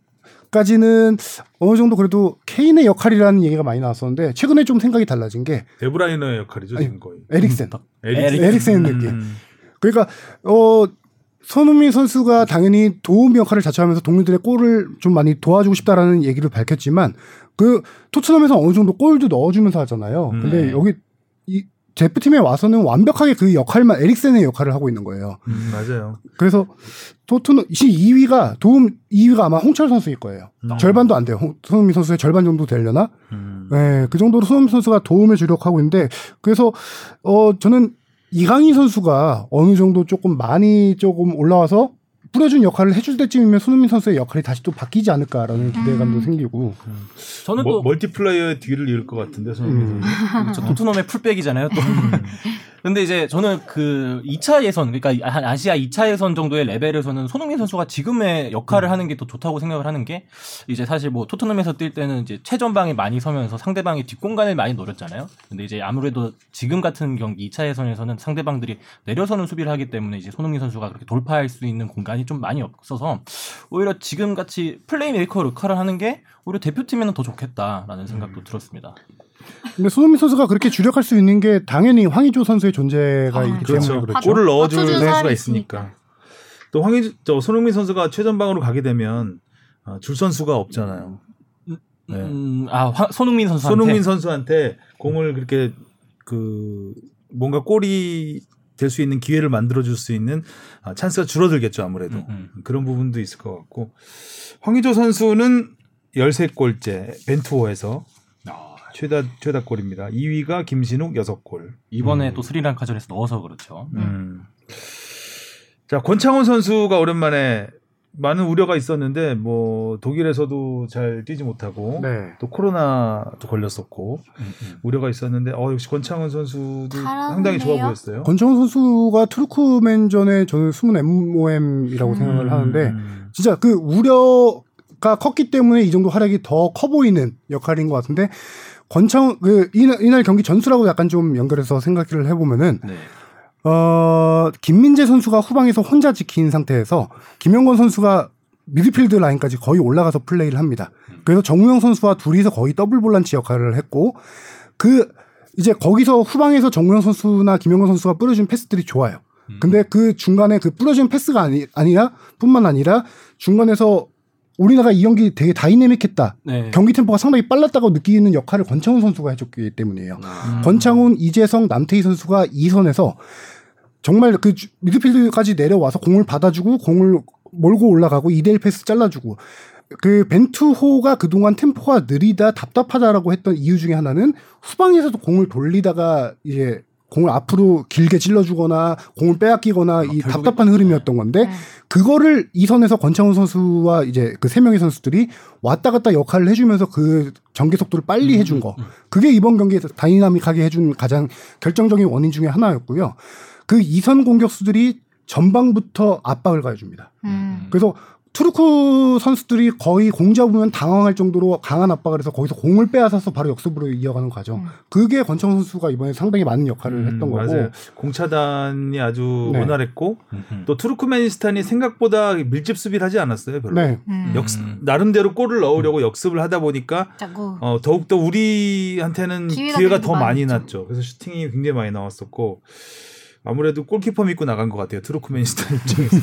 S4: 까지는 어느 정도 그래도 케인의 역할이라는 얘기가 많이 나왔었는데 최근에 좀 생각이 달라진 게
S2: 데브라이너의 역할이죠 지금 거의.
S4: 에릭센.
S3: 에릭-
S4: 에릭센 느낌.
S2: 음.
S4: 그러니까 어 손흥민 선수가 당연히 도움 역할을 자처하면서 동료들의 골을 좀 많이 도와주고 싶다라는 얘기를 밝혔지만 그 토트넘에서 어느 정도 골도 넣어주면서 하잖아요.
S2: 음.
S4: 근데
S3: 네.
S4: 여기 이 제프 팀에 와서는 완벽하게 그 역할만 에릭센의 역할을 하고 있는 거예요.
S2: 음, 맞아요.
S4: 그래서 토트넘 2위가 도움 2위가 아마 홍철 선수일 거예요.
S2: 음.
S4: 절반도 안 돼요. 홍- 손흥민 선수의 절반 정도 되려나?
S2: 음.
S4: 네, 그 정도로 손흥민 선수가 도움을 주려고 하고 있는데 그래서 어 저는 이강인 선수가 어느 정도 조금 많이 조금 올라와서 뿌려준 역할을 해줄 때쯤이면 손흥민 선수의 역할이 다시 또 바뀌지 않을까라는 기대감도
S1: 음.
S4: 생기고
S3: 저는
S2: 뭐,
S3: 또
S2: 멀티플레이어의 뒤를 이을 것 같은데 손흥민
S4: 음.
S2: 선수.
S3: 저 토트넘의 풀백이잖아요. 또. 근데 이제 저는 그 2차 예선, 그러니까 아- 아시아 2차 예선 정도의 레벨에서는 손흥민 선수가 지금의 역할을 하는 게 더 좋다고 생각을 하는 게 이제 사실 뭐 토트넘에서 뛸 때는 이제 최전방에 많이 서면서 상대방의 뒷공간을 많이 노렸잖아요. 근데 이제 아무래도 지금 같은 경기 2차 예선에서는 상대방들이 내려서는 수비를 하기 때문에 이제 손흥민 선수가 그렇게 돌파할 수 있는 공간이 좀 많이 없어서 오히려 지금 같이 플레이메이커 역할을 하는 게 오히려 대표팀에는 더 좋겠다라는 생각도 들었습니다.
S4: 근데 손흥민 선수가 그렇게 주력할 수 있는 게 당연히 황의조 선수의 존재가
S1: 아,
S4: 있기
S2: 그렇죠.
S4: 때문에 그렇죠.
S2: 골을 넣어줄
S1: 맞춰주는
S2: 선수가 있으니까.
S1: 있으니까.
S2: 또 황희 저 손흥민 선수가 최전방으로 가게 되면 어, 줄 선수가 없잖아요. 네.
S3: 음, 아 화- 손흥민 선수한테
S2: 손흥민 선수한테 공을 그렇게 그 뭔가 골이 될 수 있는 기회를 만들어 줄 수 있는 아, 찬스가 줄어들겠죠 아무래도
S3: 음,
S2: 그런 부분도 있을 것 같고 황의조 선수는 13골째 벤투호에서
S3: 아,
S2: 최다 최다 골입니다. 2위가 김신욱 6골.
S3: 이번에
S2: 음.
S3: 또 스리랑카전에서 넣어서 그렇죠.
S2: 음. 자 권창훈 선수가 오랜만에 많은 우려가 있었는데 뭐 독일에서도 잘 뛰지 못하고
S4: 네.
S2: 또 코로나도 걸렸었고
S3: 음, 음.
S2: 우려가 있었는데 어 역시 권창훈 선수도? 상당히 좋아 보였어요.
S4: 권창훈 선수가 투르크맨전에 저는 숨은 MOM이라고
S1: 음.
S4: 생각을 하는데
S2: 음.
S4: 진짜 그 우려 가 컸기 때문에 이 정도 활약이 더 커 보이는 역할인 것 같은데 권창훈 그 이날, 이날 경기 전술하고 약간 좀 연결해서 생각을 해보면은
S3: 네.
S4: 어 김민재 선수가 후방에서 혼자 지킨 상태에서 김영권 선수가 미드필드 라인까지 거의 올라가서 플레이를 합니다. 그래서 정우영 선수와 둘이서 거의 더블 볼란치 역할을 했고 그 이제 거기서 후방에서 정우영 선수나 김영건 선수가 뿌려준 패스들이 좋아요.
S3: 음.
S4: 근데 그 중간에 그 뿌려준 패스가 아니, 아니라 뿐만 아니라 중간에서 우리나라가 이 경기 되게 다이내믹했다.
S3: 네.
S4: 경기 템포가 상당히 빨랐다고 느끼는 역할을 권창훈 선수가 해줬기 때문이에요.
S2: 음.
S4: 권창훈, 이재성, 남태희 선수가 2선에서 정말 그 주- 미드필드까지 내려와서 공을 받아주고 공을 몰고 올라가고 2대1 패스 잘라주고 그 벤투호가 그동안 템포가 느리다 답답하다라고 했던 이유 중에 하나는 후방에서도 공을 돌리다가 이제 공을 앞으로 길게 찔러주거나 공을 빼앗기거나 이
S3: 결국에-
S4: 답답한 흐름이었던 건데
S1: 네.
S4: 그거를 이 선에서 권창훈 선수와 이제 그 세 명의 선수들이 왔다 갔다 역할을 해주면서 그 전개 속도를 빨리
S3: 음,
S4: 해준 거. 그게 이번 경기에서 다이나믹하게 해준 가장 결정적인 원인 중에 하나였고요. 그 이선 공격수들이 전방부터 압박을 가해줍니다.
S1: 음.
S4: 그래서 투르크 선수들이 거의 공 잡으면 당황할 정도로 강한 압박을 해서 거기서 공을 빼앗아서 바로 역습으로 이어가는 과정.
S1: 음.
S4: 그게 권창훈 선수가 이번에 상당히 많은 역할을
S2: 음,
S4: 했던 거고.
S2: 맞아요. 공차단이 아주
S4: 네.
S2: 원활했고
S3: 음흠.
S2: 또 투르크메니스탄이 생각보다 밀집 수비를 하지 않았어요. 별로.
S4: 네.
S1: 음.
S2: 역습 나름대로 골을 넣으려고 역습을 하다 보니까 어, 더욱더 우리한테는
S1: 기회가
S2: 기회가, 더 많이. 났죠. 그래서 슈팅이 굉장히 많이 나왔었고 아무래도 골키퍼 믿고 나간 것 같아요. 투르크메니스탄 입장에서.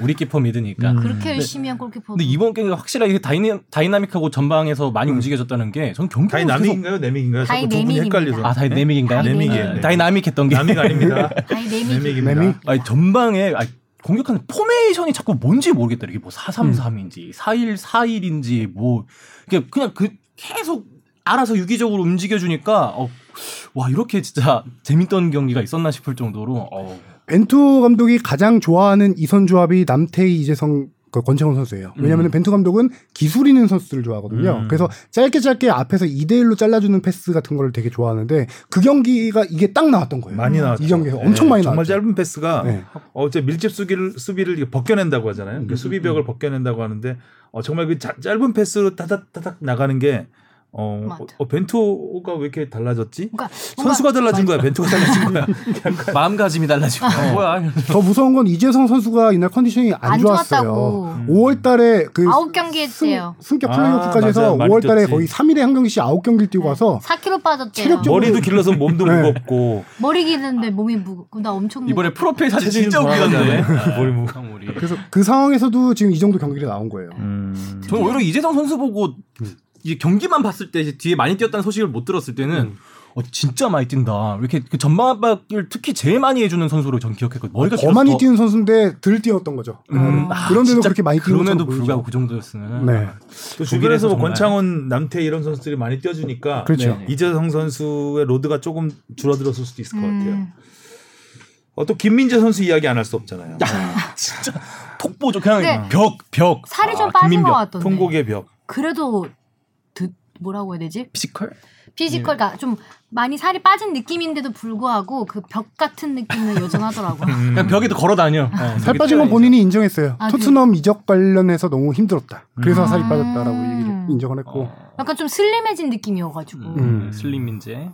S3: 우리 키퍼 믿으니까.
S2: 음.
S1: 그렇게 열심히 한 골키퍼.
S3: 근데 이번 경기가 확실하게 다이내, 다이나믹하고 전방에서 많이 움직여졌다는 게 전 경기
S2: 다이나믹인가요? 네믹인가요? 자꾸 두 분이
S1: 다이내믹입니다.
S2: 헷갈려서.
S3: 아 다이내믹인가요?
S2: 네믹이에요.
S3: 네. 다이나믹했던 게
S2: 나믹 아닙니다. 네믹?
S3: 아니 전방에 아니, 공격하는 포메이션이 자꾸 뭔지 모르겠다. 이게 뭐 433인지 4141인지 뭐 이게 그냥 그 계속 알아서 유기적으로 움직여 주니까 어, 와 이렇게 진짜 재밌던 경기가 있었나 싶을 정도로 어,
S4: 벤투 감독이 가장 좋아하는 이선 조합이 남태희 이재성 그 권창훈 선수예요. 왜냐하면
S3: 음.
S4: 벤투 감독은 기술 있는 선수들을 좋아하거든요.
S2: 음.
S4: 그래서 짧게 짧게 앞에서 2대 1로 잘라주는 패스 같은 걸 되게 좋아하는데 그 경기가 이게 딱 나왔던 거예요.
S2: 많이 나왔죠.
S4: 이 경기에서 엄청 많이
S2: 정말
S4: 나왔죠.
S2: 짧은 패스가
S4: 네.
S2: 어제 밀집 수비를 수비를 벗겨낸다고 하잖아요. 그
S3: 음,
S2: 수비벽을 벗겨낸다고 하는데 어, 정말 그 자- 짧은 패스로 타닥타닥 나가는 게 어,
S1: 맞아.
S2: 어, 벤투가 왜 이렇게 달라졌지?
S1: 그러니까
S2: 선수가 달라진 거야. 벤투가 달라진 거야.
S3: 마음가짐이 달라지고 어, 뭐야
S4: 더 무서운 건 이재성 선수가 이날 컨디션이 안,
S1: 안
S4: 좋았어요.
S1: 좋았다고.
S4: 5월달에 그
S1: 아홉 경기 했대요.
S4: 승, 격
S2: 아,
S4: 플레이오프까지 해서
S2: 맞아요. 많이
S4: 5월달에
S2: 뛰었지.
S4: 거의 3일에 한 경기씩 9경기를 뛰고 와서
S1: 4kg 빠졌대요.
S4: 체력적으로
S2: 머리도 길러서 몸도
S4: 네.
S2: 무겁고
S1: 머리 기는데 몸이 무겁고 나 엄청
S3: 이번에. 프로필 사진 진짜 웃기던데.
S2: 돌아가잖아요. 머리 무-
S3: 머리.
S4: 그래서 그 상황에서도 지금 이 정도 경기가 나온 거예요.
S2: 음.
S3: 저는 오히려 이재성 선수 보고 이제 경기만 봤을 때 이제 뒤에 많이 뛰었다는 소식을 못 들었을 때는 어, 진짜 많이 뛴다. 이렇게 그 전방 압박을 특히 제일 많이 해주는 선수로 전 기억했거든요. 머리가
S4: 더 많이
S3: 길어서
S4: 뛰는 선수인데 덜 뛰었던 거죠.
S3: 음,
S1: 아,
S4: 그런데도 그렇게 많이 뛰는
S3: 그럼에도. 불구하고 그 정도였으면
S4: 네.
S2: 또 주변에서 뭐 권창훈, 남태 이런 선수들이 많이 뛰어주니까
S4: 그렇죠.
S3: 네.
S2: 이재성 선수의 로드가 조금 줄어들었을 수도 있을 것 같아요.
S1: 음.
S2: 어, 또 김민재 선수 이야기 안 할 수 없잖아요.
S3: 진짜 톡보죠. 그냥
S1: 네.
S3: 벽, 벽.
S1: 살이 좀
S3: 아,
S1: 빠진
S3: 김민벽.
S1: 것 같던데.
S2: 통곡의 벽.
S1: 그래도 드, 뭐라고 해야 되지?
S3: 피지컬?
S1: 피지컬가 좀 많이 살이 빠진 느낌인데도 불구하고 그 벽 같은 느낌은 여전하더라고요.
S3: 그냥 벽에도 걸어 다녀. 네,
S4: 살 빠진 건. 본인이 인정했어요.
S1: 아,
S4: 토트넘 이적 관련해서 너무 힘들었다. 그래서
S1: 음.
S4: 살이 빠졌다라고 얘기를
S1: 음.
S4: 인정을 했고
S3: 어,
S1: 약간 좀 슬림해진 느낌이어가지고.
S3: 음,
S4: 음.
S3: 슬림 민재.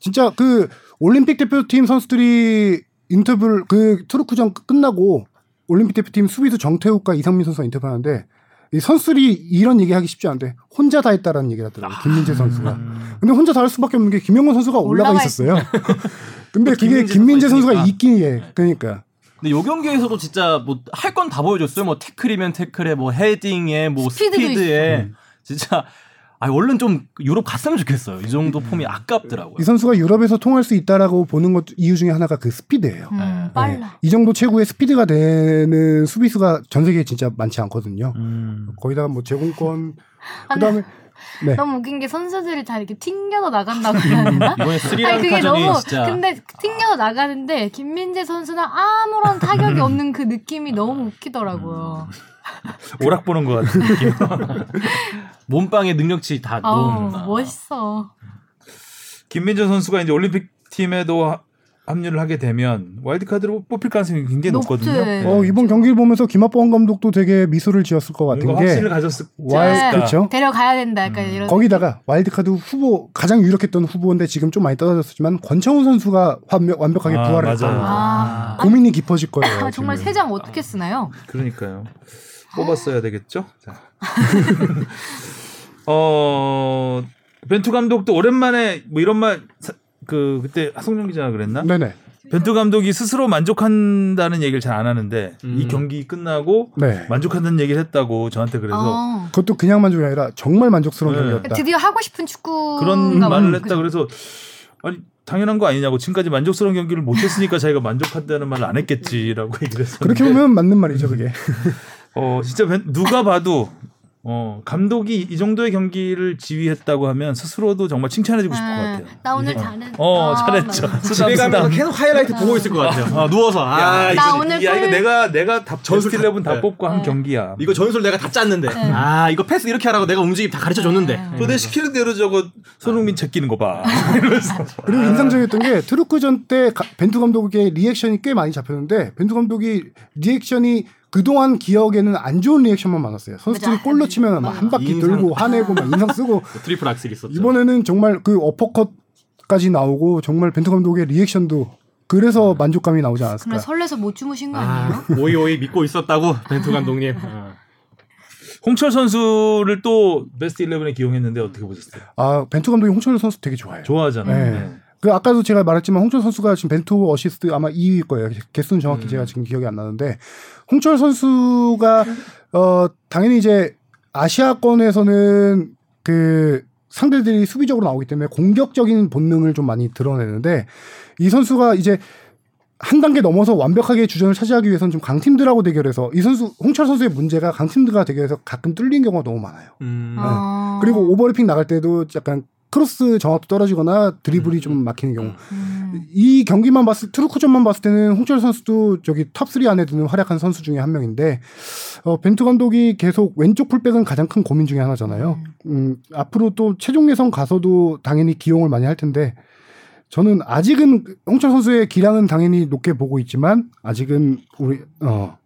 S4: 진짜 그 올림픽 대표팀 선수들이 인터뷰를 그 투르크전 끝나고 올림픽 대표팀 수비수 정태욱과 이상민 선수가 인터뷰하는데 이 선수들이 이런 얘기 하기 쉽지 않은데 혼자 다 했다라는 얘기를 하더라고요. 김민재 선수가.
S2: 음.
S4: 근데 혼자 다 할 수밖에 없는 게 김영건 선수가 올라가
S1: 올라가
S4: 있었어요. 근데 그게
S3: 김민재
S4: 김민재
S3: 선수가 있으니까.
S4: 있긴 해. 그러니까
S3: 근데 요 경기에서도 진짜 뭐 할 건 다 보여줬어요. 뭐 태클이면 태클에 뭐 헤딩에 뭐 스피드에 진짜 아 얼른 좀 유럽 갔으면 좋겠어요. 이 정도 폼이 아깝더라고요.
S4: 이 선수가 유럽에서 통할 수 있다라고 보는 것 이유 중에 하나가 그 스피드예요.
S1: 음,
S3: 네.
S1: 빨라.
S4: 네. 이 정도 최고의 스피드가 되는 수비수가 전 세계에 진짜 많지 않거든요.
S2: 음.
S4: 거기다가 뭐 제공권
S1: 아,
S4: 그다음에 네.
S1: 너무 웃긴 게 선수들이 다 이렇게 튕겨서 나간다고 해야 되나? 아니 그게 너무
S3: 진짜
S1: 근데 튕겨서 나가는데 김민재 선수는 아무런 타격이 없는 그 느낌이 너무 웃기더라고요.
S2: 오락 보는 것 같은 느낌.
S3: 몸빵의 능력치 다 너무
S1: 멋있어.
S2: 김민재 선수가 이제 올림픽 팀에도 하- 합류를 하게 되면 와일드카드로 뽑힐 가능성이 굉장히
S1: 높지.
S2: 높거든요. 네.
S4: 어, 이번 경기를 보면서 김학범 감독도 되게 미소를 지었을 것 같은 게
S2: 확신을 가졌을
S4: 와일
S1: 네.
S4: 그렇죠.
S1: 데려가야 된다 약간
S2: 음.
S1: 이런.
S4: 거기다가 와일드카드 후보 가장 유력했던 후보인데 지금 좀 많이 떨어졌지만 권창훈 선수가 완벽, 완벽하게
S2: 아,
S4: 부활을
S2: 맞아요.
S4: 했어요.
S1: 아,
S4: 고민이 깊어질 거예요.
S1: 아, 정말. 세 장 어떻게 쓰나요?
S2: 그러니까요. 뽑았어야 되겠죠. 자. 어 벤투 감독도 오랜만에 뭐 이런 말 그 그때 하성룡 기자가 그랬나?
S4: 네네.
S2: 벤투 감독이 스스로 만족한다는 얘기를 잘 안 하는데
S3: 음.
S2: 이 경기 끝나고
S4: 네.
S2: 만족한다는 얘기를 했다고 저한테 그래서
S1: 어.
S4: 그것도 그냥 만족이 아니라 정말 만족스러운
S2: 네.
S4: 경기였다.
S1: 드디어 하고 싶은 축구가
S2: 그런
S1: 막-
S2: 말을 했다? 그래서 아니 당연한 거 아니냐고 지금까지 만족스러운 경기를 못했으니까 자기가 만족한다는 말을 안 했겠지라고 얘기를 했었는데
S4: 그렇게 보면 맞는 말이죠, 그게.
S2: 어 진짜 벤- 누가 봐도 어 감독이 이 정도의 경기를 지휘했다고 하면 스스로도 정말 칭찬해주고 싶을 것
S1: 아,
S2: 같아요.
S1: 나 오늘
S2: 이게-
S1: 잘했.
S2: 어
S1: 아,
S2: 잘했죠.
S5: 집에
S2: 쓰담.
S5: 계속 하이라이트 보고 있을 것 같아요. 아, 누워서 아,
S2: 야,
S1: 나
S2: 이거,
S1: 오늘
S2: 야 이거
S1: 골-
S2: 내가 내가 다
S5: 전술
S2: 전술 11다
S5: 네.
S2: 뽑고 한
S1: 네.
S2: 경기야.
S5: 이거 전술 내가 다 짰는데.
S1: 네.
S5: 아, 이거 패스 이렇게 하라고 내가 움직임 다 가르쳐 줬는데.
S1: 네.
S2: 그내 시키는 대로 저거 손흥민 제끼는 거 봐.
S4: 그리고 인상적이었던 게 투르크전 때 가- 벤투 감독의 리액션이 꽤 많이 잡혔는데 벤투 감독이 리액션이 그동안 기억에는 안 좋은 리액션만 많았어요. 선수들이
S1: 맞아.
S4: 골 놓치면 막 한 바퀴
S5: 인상.
S4: 돌고 화내고 막 인상 쓰고
S5: 트리플 악셀 있었죠.
S4: 이번에는 정말 그 어퍼컷까지 나오고 정말 벤투 감독의 리액션도 그래서 만족감이 나오지 않았을까.
S1: 설레서 못 주무신 거 아니에요?
S5: 아, 오이 오이 믿고 있었다고 벤투 감독님. 아.
S2: 홍철 선수를 또 베스트 11에 기용했는데 어떻게 보셨어요?
S4: 아 벤투 감독이 홍철 선수 되게 좋아해요.
S2: 좋아하잖아요.
S4: 네.
S2: 네.
S4: 그 아까도 제가 말했지만 홍철 선수가 지금 벤투 어시스트 아마 2위일 거예요. 개수는 정확히
S2: 음.
S4: 제가 지금 기억이 안 나는데 홍철 선수가 어 당연히 이제 아시아권에서는 그 상대들이 수비적으로 나오기 때문에 공격적인 본능을 좀 많이 드러내는데 이 선수가 이제 한 단계 넘어서 완벽하게 주전을 차지하기 위해서는 좀 강팀들하고 대결해서 이 선수 홍철 선수의 문제가 강팀들과 대결해서 가끔 뚫린 경우가 너무 많아요.
S5: 음.
S1: 어.
S4: 그리고 오버래핑 나갈 때도 약간 크로스 정확도 떨어지거나 드리블이 좀 막히는 경우.
S1: 음.
S4: 이 경기만 봤을 투르크전만 봤을 때는 홍철 선수도 저기 탑3 안에 드는 활약한 선수 중에 한 명인데 어, 벤투 감독이 계속 왼쪽 풀백은 가장 큰 고민 중에 하나잖아요. 음, 앞으로 또 최종 예선 가서도 당연히 기용을 많이 할 텐데 저는 아직은 홍철 선수의 기량은 당연히 높게 보고 있지만 아직은 우리 어,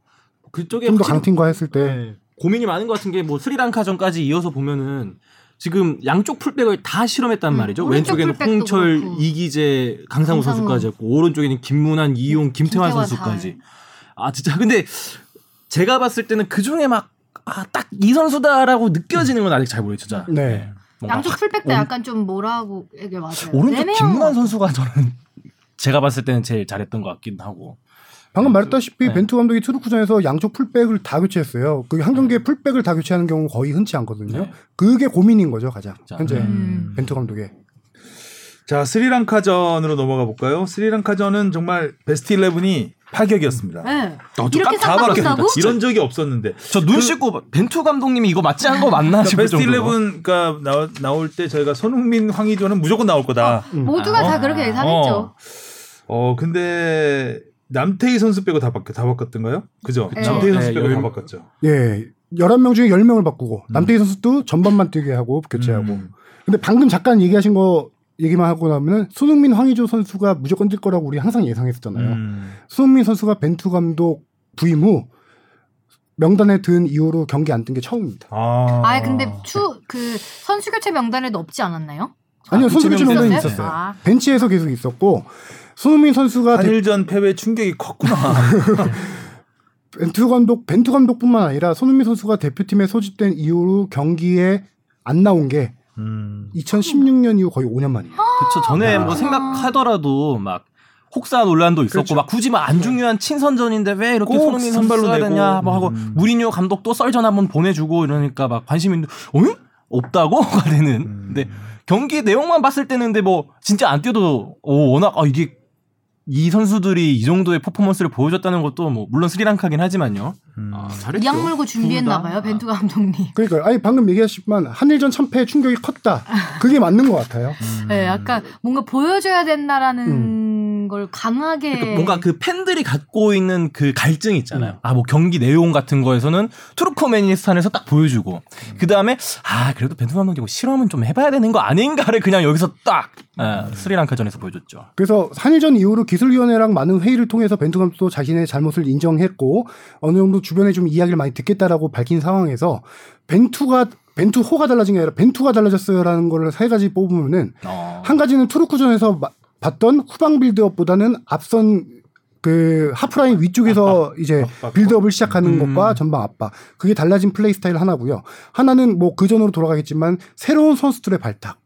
S5: 그쪽에
S4: 좀더
S5: 확실히
S4: 강팀과 했을 때
S5: 네. 고민이 많은 것 같은 게 뭐 스리랑카전까지 이어서 보면은 지금 양쪽 풀백을 다 실험했단
S1: 음,
S5: 말이죠.
S1: 오른쪽
S5: 왼쪽에는 홍철,
S1: 그렇고.
S5: 이기재, 강상우
S1: 강상우.
S5: 선수까지 했고 오른쪽에는 김문환, 이용, 김태환
S1: 김태환
S5: 선수까지. 아 진짜 근데 제가 봤을 때는 그 중에 막 아, 딱 이 선수다라고 느껴지는 건 아직 잘 모르겠죠.
S4: 네.
S5: 뭔가
S1: 양쪽
S5: 확
S1: 풀백도
S5: 온-
S1: 약간 좀 뭐라고 이게 맞아요.
S3: 오른쪽 김문환
S1: 것
S3: 선수가 저는 제가 봤을 때는 제일 잘했던 것 같긴 하고.
S4: 방금 말했다시피
S3: 네.
S4: 벤투 감독이 투르크전에서 양쪽 풀백을 다 교체했어요. 그 한 경기에 풀백을 다 교체하는 경우 거의 흔치 않거든요.
S3: 네.
S4: 그게 고민인 거죠 가장
S3: 자,
S4: 현재
S1: 음.
S4: 벤투 감독의.
S2: 자 스리랑카전으로 넘어가 볼까요? 스리랑카전은 정말 베스트 11이 파격이었습니다.
S1: 네.
S5: 어,
S1: 이렇게
S2: 다? 바뀌었다. 이런 적이 없었는데
S3: 저 눈 씻고 벤투 감독님이 이거 맞지 않은 거 맞나
S2: 그러니까
S3: 싶을
S2: 베스트
S3: 정도로.
S2: 11 그러니까 나올, 나올 때 저희가 손흥민, 황희조는 무조건 나올 거다.
S1: 모두가
S2: 어?
S1: 다 그렇게 예상했죠.
S2: 어. 어 근데 남태희 선수 빼고 다 바뀌 다 바꿨던가요? 그죠?
S1: 그쵸.
S2: 남태희 선수
S3: 네,
S2: 빼고
S3: 열-
S2: 다 바꿨죠.
S4: 예. 11명 중에 10명을 바꾸고 남태희 선수도 전반만 뛰게 하고 교체하고.
S2: 음.
S4: 근데 방금 잠깐 얘기하신 거 얘기만 하고 나면은 손흥민, 황의조 선수가 무조건 뛸 거라고 우리 항상 예상했었잖아요.
S2: 음.
S4: 손흥민 선수가 벤투 감독 부임 후 명단에 든 이후로 경기 안뛴게 처음입니다.
S2: 아,
S1: 아 근데 추 그 선수 교체 명단에도 없지 않았나요?
S4: 아니요, 선수 교체
S1: 있었어요?
S4: 있었어요.
S1: 아.
S4: 벤치에서 계속 있었고 손흥민 선수가 대-
S2: 한일전 패배 충격이 컸구나.
S4: 벤투 감독 벤투 감독뿐만 아니라 손흥민 선수가 대표팀에 소집된 이후로 경기에 안 나온 게
S2: 음.
S4: 2016년 이후 거의 5년 만이에요.
S3: 그쵸 전에 뭐
S1: 아.
S3: 생각하더라도 막 혹사 논란도 있었고
S2: 그렇죠.
S3: 막 굳이 막 안 중요한 친선전인데 왜 이렇게
S2: 꼭
S3: 손흥민
S2: 선발로
S3: 써야. 되냐 뭐 하고
S2: 음.
S3: 무리뉴 감독도 썰전 한번 보내주고 이러니까 막 관심 있는데 어? 없다고가 되는
S2: 음.
S3: 근데 경기 내용만 봤을 때는 근데 뭐 진짜 안 뛰어도 오, 워낙 아 이게 이 선수들이 이 정도의 퍼포먼스를 보여줬다는 것도 뭐 물론 스리랑카긴 하지만요
S2: 음.
S5: 아.
S1: 이악 물고 준비했나
S5: 둘 다.
S1: 봐요 벤투 감독님.
S4: 그러니까 아니 방금 얘기하셨지만 한일전 참패 충격이 컸다. 그게 맞는 것 같아요.
S2: 음.
S1: 네, 약간 뭔가 보여줘야 된다라는 걸 강하게
S3: 그러니까 뭔가 그 팬들이 갖고 있는 그 갈증 있잖아요. 아뭐 경기 내용 같은 거에서는 투르크메니스탄에서 딱 보여주고 그 다음에 아 그래도 벤투 감독님 실험은 좀 해봐야 되는 거 아닌가를 그냥 여기서 딱 아, 스리랑카전에서 보여줬죠.
S4: 그래서 한일전 이후로 기술위원회랑 많은 회의를 통해서 벤투 감독도 자신의 잘못을 인정했고 어느 정도 주변에 좀 이야기를 많이 듣겠다라고 밝힌 상황에서 벤투가 벤투호가 달라진 게 아니라 벤투가 달라졌어요라는 거를 세 가지 뽑으면은
S3: 어.
S4: 한 가지는 투르크전에서 마- 봤던 후방 빌드업보다는 앞선 그 하프라인 위쪽에서 이제
S2: 압박.
S4: 빌드업을 시작하는
S3: 음.
S4: 것과 전방 압박 그게 달라진 플레이 스타일 하나고요. 하나는 뭐 그 전으로 돌아가겠지만 새로운 선수들의 발탁.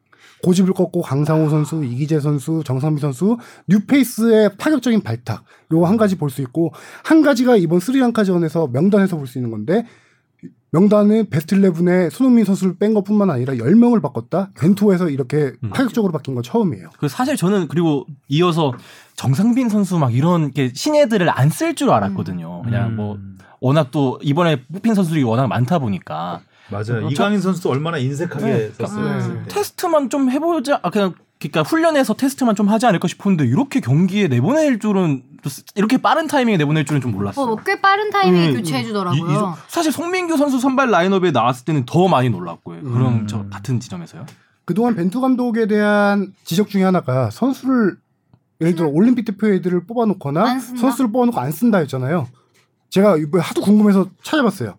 S4: 고집을 꺾고 강상우 선수, 이기재 선수, 정상빈 선수, 뉴페이스의 파격적인 발탁. 요거 한 가지 볼 수 있고 한 가지가 이번 스리랑카전에서 명단에서 볼 수 있는 건데 명단은 베스트 11에 손흥민 선수를 뺀 것뿐만 아니라 10명을 바꿨다. 벤투에서 이렇게
S3: 음.
S4: 파격적으로 바뀐 건 처음이에요.
S3: 그 사실 저는 그리고 이어서 정상빈 선수 막 이런 게 신예들을 안 쓸 줄 알았거든요. 그냥
S2: 음.
S3: 뭐 워낙 또 이번에 뽑힌 선수들이 워낙 많다 보니까
S2: 맞아요.
S3: 저-
S2: 이강인 선수도 얼마나 인색하게
S3: 네.
S2: 썼어요.
S1: 음.
S2: 했을 때.
S3: 테스트만 좀 해보자. 아, 그냥 그러니까 훈련에서 테스트만 좀 하지 않을까 싶었는데 이렇게 경기에 내보낼 줄은 이렇게 빠른 타이밍에 내보낼 줄은 좀 몰랐어요.
S1: 어, 꽤 빠른 타이밍에
S3: 음,
S1: 교체해
S3: 이- 이-
S1: 주더라고요.
S3: 사실 송민규 선수 선발 라인업에 나왔을 때는 더 많이 놀랐고요. 그런
S2: 음.
S3: 저 같은 지점에서요.
S4: 그동안 벤투 감독에 대한 지적 중에 하나가 선수를 예를 들어 올림픽 대표 애들을 뽑아놓거나? 선수를 뽑아놓고 안 쓴다 했잖아요. 제가 하도 궁금해서 찾아봤어요.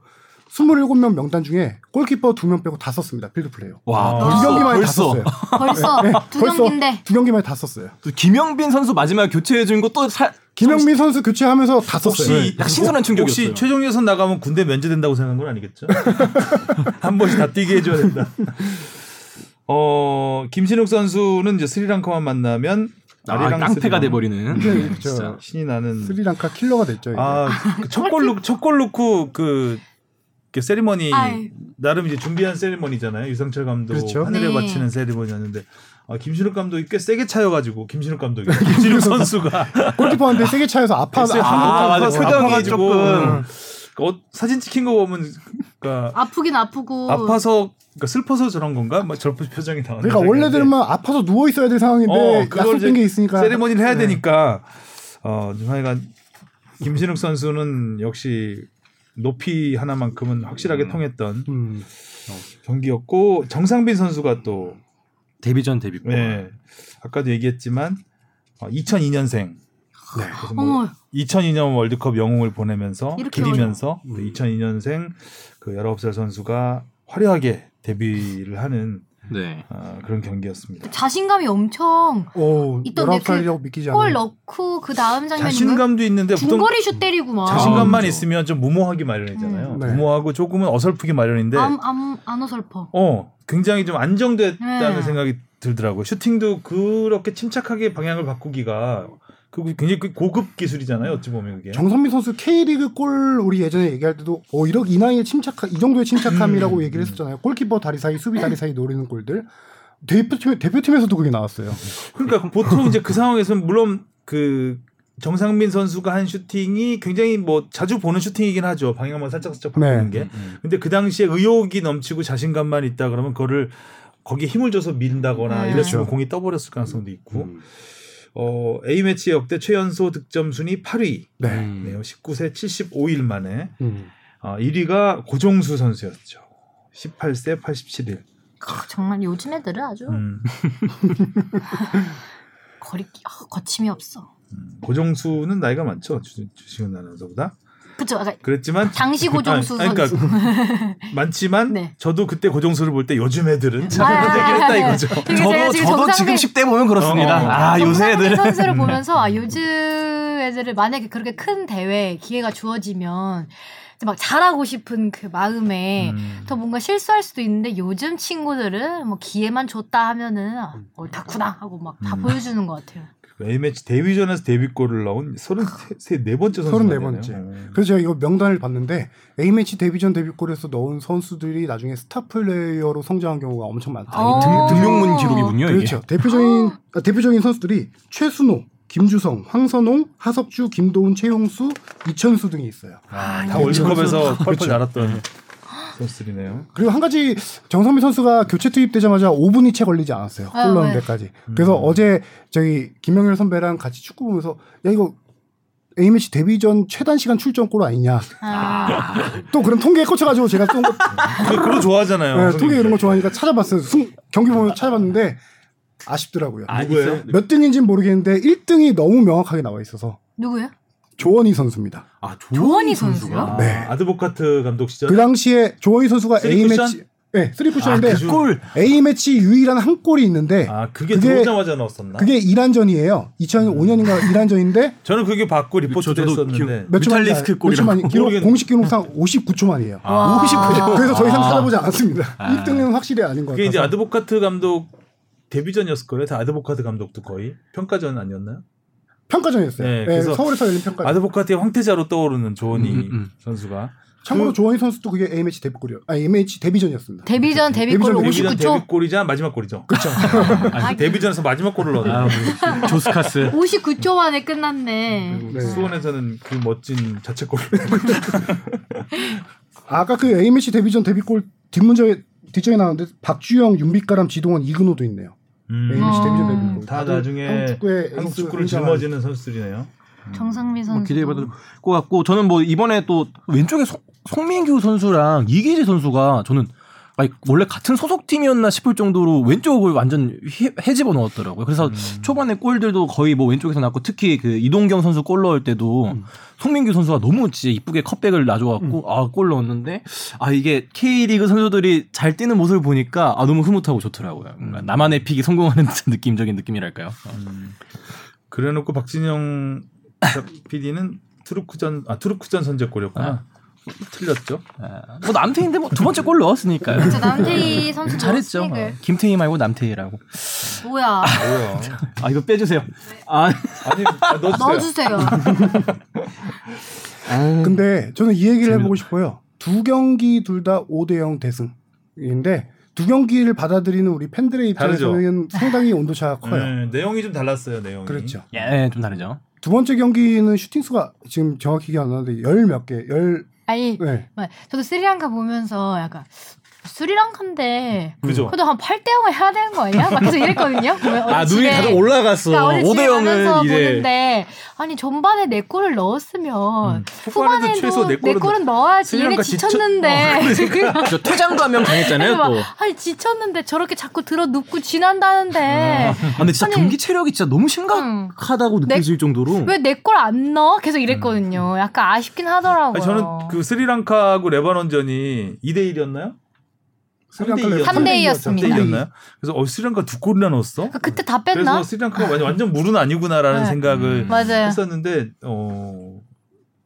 S4: 27명 명단 중에 골키퍼 2명 빼고 다 썼습니다. 필드 플레이어.
S5: 와
S2: 아,
S4: 두
S5: 벌써
S4: 경기만에 다
S5: 벌써
S4: 썼어요.
S1: 벌써
S4: 네,
S1: 두
S4: 벌써
S1: 경기인데
S4: 두 경기만에 다 썼어요.
S5: 또 김영빈 선수 마지막에 교체해 준 것도 사...
S4: 김영민 선수 교체하면서 다 썼어요.
S2: 혹시
S5: 약 신선한 충격이었어요.
S2: 혹시 최종 예선 나가면 군대 면제된다고 생각한 건 아니겠죠? 한 번씩 다 뛰게 해줘야 된다. 어 김신욱 선수는 이제 스리랑카만 만나면
S5: 아, 깡패가 돼버리는
S4: 네, 저
S5: 진짜.
S2: 신이 나는
S4: 스리랑카 킬러가 됐죠.
S2: 아첫골 넣고 첫골 넣고 그, 그 세리머니
S1: 아이.
S2: 나름 이제 준비한 세리머니잖아요. 유상철 감독
S4: 그렇죠.
S2: 하늘에
S1: 네.
S2: 바치는 세리머니였는데 아, 김신욱 감독이 꽤 세게 차여가지고 김신욱 감독이 김신욱 선수가
S4: 골키퍼한테 세게 차여서 아파. 아,
S5: 아, 맞아. 표정이 조금
S2: 어, 사진 찍힌 거 보면 그러니까
S1: 아프긴 아프고
S2: 아파서 그러니까 슬퍼서 저런 건가? 막 저런 표정이 나오는.
S4: 그러니까 원래들은 아파서 누워 있어야 될 상황인데
S2: 어, 그걸
S4: 약속된 게 있으니까
S2: 세리머니를 해야
S4: 네.
S2: 되니까 어, 좀 하여간 김신욱 선수는 역시 높이 하나만큼은 확실하게
S5: 음.
S2: 통했던
S4: 음.
S2: 경기였고 정상빈 선수가 또
S5: 데뷔전 데뷔골.
S2: 네, 아까도 얘기했지만 어, 2002년생
S4: 네.
S2: 그래서 뭐
S1: 어머
S2: 2002년 월드컵 영웅을 보내면서 기리면서. 그 2002년생 그 19살 선수가 화려하게 데뷔를 하는
S5: 네.
S2: 어, 그런 경기였습니다.
S1: 자신감이 엄청
S4: 오,
S1: 있던데
S4: 19살이라고 믿기지
S1: 골
S4: 않아요.
S1: 넣고 그 다음 장면인가
S2: 자신감도 있는데
S1: 중거리 슛 때리고 막
S2: 자신감만
S5: 아,
S2: 있으면 좀 무모하기 마련이잖아요.
S4: 음, 네.
S2: 무모하고 조금은 어설프기 마련인데
S1: 암, 암, 안 어설퍼.
S2: 어 굉장히 좀 안정됐다는
S1: 네.
S2: 생각이 들더라고요. 슈팅도 그렇게 침착하게 방향을 바꾸기가 그 굉장히 그 고급 기술이잖아요. 어찌 보면 그게.
S4: 정상빈 선수 K리그 골 우리 예전에 얘기할 때도 어 이렇게 이 나이에 침착한 이 정도의 침착함이라고
S2: 음,
S4: 얘기를 했었잖아요. 골키퍼 다리 사이 수비 다리 사이 노리는 골들 대표팀 대표팀에서도 그게 나왔어요.
S2: 그러니까 보통 이제 그 상황에서는 물론 그 정상민 선수가 한 슈팅이 굉장히 뭐 자주 보는 슈팅이긴 하죠. 방향만 살짝 살짝 바꾸는
S4: 네.
S2: 게. 근데 그 당시에 의욕이 넘치고 자신감만 있다 그러면 그거를 거기에 힘을 줘서 민다거나
S1: 네.
S2: 이랬으면
S4: 그렇죠.
S2: 공이 떠버렸을 가능성도 있고.
S5: 음.
S2: 어, A 매치 역대 최연소 득점 순위 8위.
S4: 네.
S5: 음.
S2: 네요. 19세 75일 만에
S4: 음.
S2: 어, 1위가 고종수 선수였죠. 18세 87일.
S1: 크, 정말 요즘 애들은 아주
S2: 음.
S1: 거리 아, 거침이 없어.
S2: 고종수는 나이가 많죠. 주- 주시은 아나운서보다.
S1: 그쵸? 아까
S2: 그랬지만
S1: 당시 고종수
S2: 아니, 아니,
S1: 선수.
S2: 그러니까 많지만
S1: 네.
S2: 저도 그때 고종수를 볼 때 요즘 애들은 참
S1: 아,
S2: 되긴 했다 이거죠.
S5: 저도
S1: 지금
S5: 저도 지금 10대 보면 그렇습니다.
S2: 어, 어.
S5: 아 요새 애들은
S1: 선수를 보면서 아, 요즘 애들을 만약에 그렇게 큰 대회 기회가 주어지면 막 잘하고 싶은 그 마음에
S2: 음.
S1: 더 뭔가 실수할 수도 있는데 요즘 친구들은 뭐 기회만 줬다 하면은 아, 옳다구나 하고 막다
S2: 음.
S1: 보여주는 것 같아요.
S2: A 매치 데뷔전에서 데뷔골을 넣은 33네 번째 선수가
S4: 34
S2: 되네요.
S4: 번째.
S2: 어.
S4: 그래서 제가 이거 명단을 봤는데 A매치 데뷔전 데뷔골에서 넣은 선수들이 나중에 스타 플레이어로 성장한 경우가 엄청 많다.
S1: 어.
S5: 등, 등용문 기록이군요.
S4: 그렇죠. 대표적인 아, 대표적인 선수들이 최순호, 김주성, 황선홍, 하석주, 김도훈, 최용수, 이천수 등이 있어요.
S2: 아, 다
S1: 아,
S2: 월드컵에서 펄펄
S4: 그렇죠.
S2: 날았던 선수들이네요.
S4: 그리고 한 가지 정상빈 선수가 교체 투입되자마자 5분이 채 걸리지 않았어요.
S1: 아,
S4: 골 넣는
S1: 네.
S4: 데까지. 그래서
S2: 음.
S4: 어제 저희 김명렬 선배랑 같이 축구 보면서 야 이거 A매치 데뷔전 최단 시간 출전골 아니냐.
S1: 아,
S4: 또 그런 통계에 꽂혀가지고 제가 좀
S2: 그, 그거 좋아하잖아요.
S4: 네, 통계 이런 거 좋아하니까 찾아봤어요. 승, 경기 보면 찾아봤는데 아쉽더라고요.
S5: 아,
S2: 누구예요?
S4: 몇 등인지는 모르겠는데 1등이 너무 명확하게 나와 있어서
S1: 누구예요?
S4: 조원희 선수입니다.
S5: 아
S1: 조원희
S5: 선수가?
S2: 아,
S4: 네.
S2: 아드보카트 감독 시절.
S4: 그 당시에 조원희 선수가
S2: 쓰리
S4: A? 매치 네, 3쿠션인데
S2: 아,
S5: 그골
S4: A 매치 유일한 한 골이 있는데
S2: 아 그게,
S4: 그게-
S2: 들어오자마자 넣었었나?
S4: 그게 이란전이에요. 2005년인가 이란전인데
S2: 저는 그게 받고
S4: 초만
S5: 뮤탈리스크 골이라고.
S4: 몇초만 기록 공식 기록상 59초 만이에요.
S5: 아.
S4: 59초. 그래서 더 이상
S2: 아.
S4: 찾아보지 않았습니다.
S5: 아.
S4: 1등은 확실히 아닌 것
S2: 그게 이제. 아드보카트 감독 데뷔전이었을 거예요. 다 아드보카트 감독도 거의 평가전 아니었나요?
S4: 평가전이었어요.
S2: 네,
S4: 네,
S2: 그래서
S4: 서울에서 열린 평가전.
S2: 아드보카트의 황태자로 떠오르는 조원희
S5: 음, 음.
S2: 선수가
S4: 참고로
S2: 그-
S4: 조원희 선수도 그게 A 매치 데뷔골이요. 아 A 매치 데뷔전이었습니다.
S1: 데뷔전 데뷔골
S4: 데뷔전,
S2: 데뷔전
S1: 59초.
S2: 데뷔골이자 마지막 골이죠.
S4: 그렇죠.
S2: 아니, 그 데뷔전에서 마지막 골을 넣었는데
S5: 아, 조스카스
S1: 59초 만에 끝났네.
S4: 네.
S2: 수원에서는 그 멋진 자책골.
S4: 아까 그 A 매치 데뷔전 데뷔골 뒷문제 뒷장에 나왔는데 박주영, 윤빛가람, 지동원, 이근호도 있네요.
S2: 음,
S1: 어.
S4: 데뷔전 데뷔골.
S2: 다 나중에
S4: 한국 축구의
S2: 한국 축구를 짊어지는 선수들이네요.
S1: 정상미 선수.
S5: 뭐 기대해봐도 것 같고 저는 뭐 이번에 또 왼쪽에 송, 송민규 선수랑 이기재 선수가 저는
S3: 아니, 원래 같은 소속팀이었나 싶을 정도로 왼쪽을 완전 휘- 헤집어 넣었더라고요. 그래서 초반에 골들도 거의 뭐 왼쪽에서 났고 특히 그 이동경 선수 골 넣을 때도 송민규 선수가 너무 진짜 이쁘게 컷백을 놔줘갖고 아골 넣었는데 아 이게 K리그 선수들이 잘 뛰는 모습을 보니까 아 너무 흐뭇하고 좋더라고요. 뭔가 나만의 픽이 성공하는 듯한 느낌적인 느낌이랄까요.
S2: 그래놓고 박진영 PD는 투르크전 아 투르크전 선제골이었구나. 틀렸죠.
S3: 아, 뭐 남태인데 뭐 두 번째 골 넣었으니까요.
S1: 저 남태희 선수
S3: 잘했죠. 어, 김태희 말고 남태희라고.
S1: 뭐야?
S2: 뭐야?
S3: 아 이거 빼주세요. 아,
S2: 아니 아, 넣어주세요.
S1: 넣어주세요.
S4: 근데 저는 이 얘기를 해보고 싶어요. 두 경기 둘 다 5대0 대승인데 두 경기를 받아들이는 우리 팬들의 입장에서는 상당히 온도차가 커요.
S2: 네, 내용이 좀 달랐어요. 내용이.
S4: 그렇죠.
S3: 예, 좀 다르죠.
S4: 두 번째 경기는 슈팅 수가 지금 정확히 기억 안 나는데 열 몇 개, 열
S1: 아니,
S4: 네.
S1: 저도 스리랑카 보면서 약간 스리랑카인데
S2: 그죠.
S1: 그래도 한 8대 0을 해야 되는 거 아니야? 막 계속 이랬거든요.
S5: 아 눈이 다들 올라갔어.
S1: 그러니까 어제
S5: 5대
S1: 집에 가면서
S5: 0은 이제
S1: 보는데 아니 전반에 네 골을 넣었으면
S2: 음. 후반에도
S1: 후반에도
S2: 최소
S1: 네네
S2: 골은
S1: 골은 넣어야지 얘네
S2: 스리랑카 지쳐-
S1: 지쳤는데
S5: 저 퇴장도 한 명 당했잖아요.
S1: 막,
S5: 또.
S1: 아니 지쳤는데 저렇게 자꾸 들어 눕고 지난다는데
S3: 아, 근데 진짜
S1: 아니,
S3: 경기 체력이 진짜 너무 심각하다고 느껴질 정도로.
S1: 왜내골안 넣어? 계속 이랬거든요. 약간 아쉽긴 하더라고요.
S2: 아니, 저는 그 스리랑카하고 레바논전이 2대 1이었나요? 3대 2였나요?
S1: 3대 2였습니다.
S2: 3대 2였나요? 그래서 어 스리랑카 두 골이나 넣었어?
S1: 그 그때 다 뺐나?
S2: 그래서 스리랑카가 완전, 완전 물은 아니구나라는
S1: 네.
S2: 생각을
S1: 맞아요.
S2: 했었는데 어,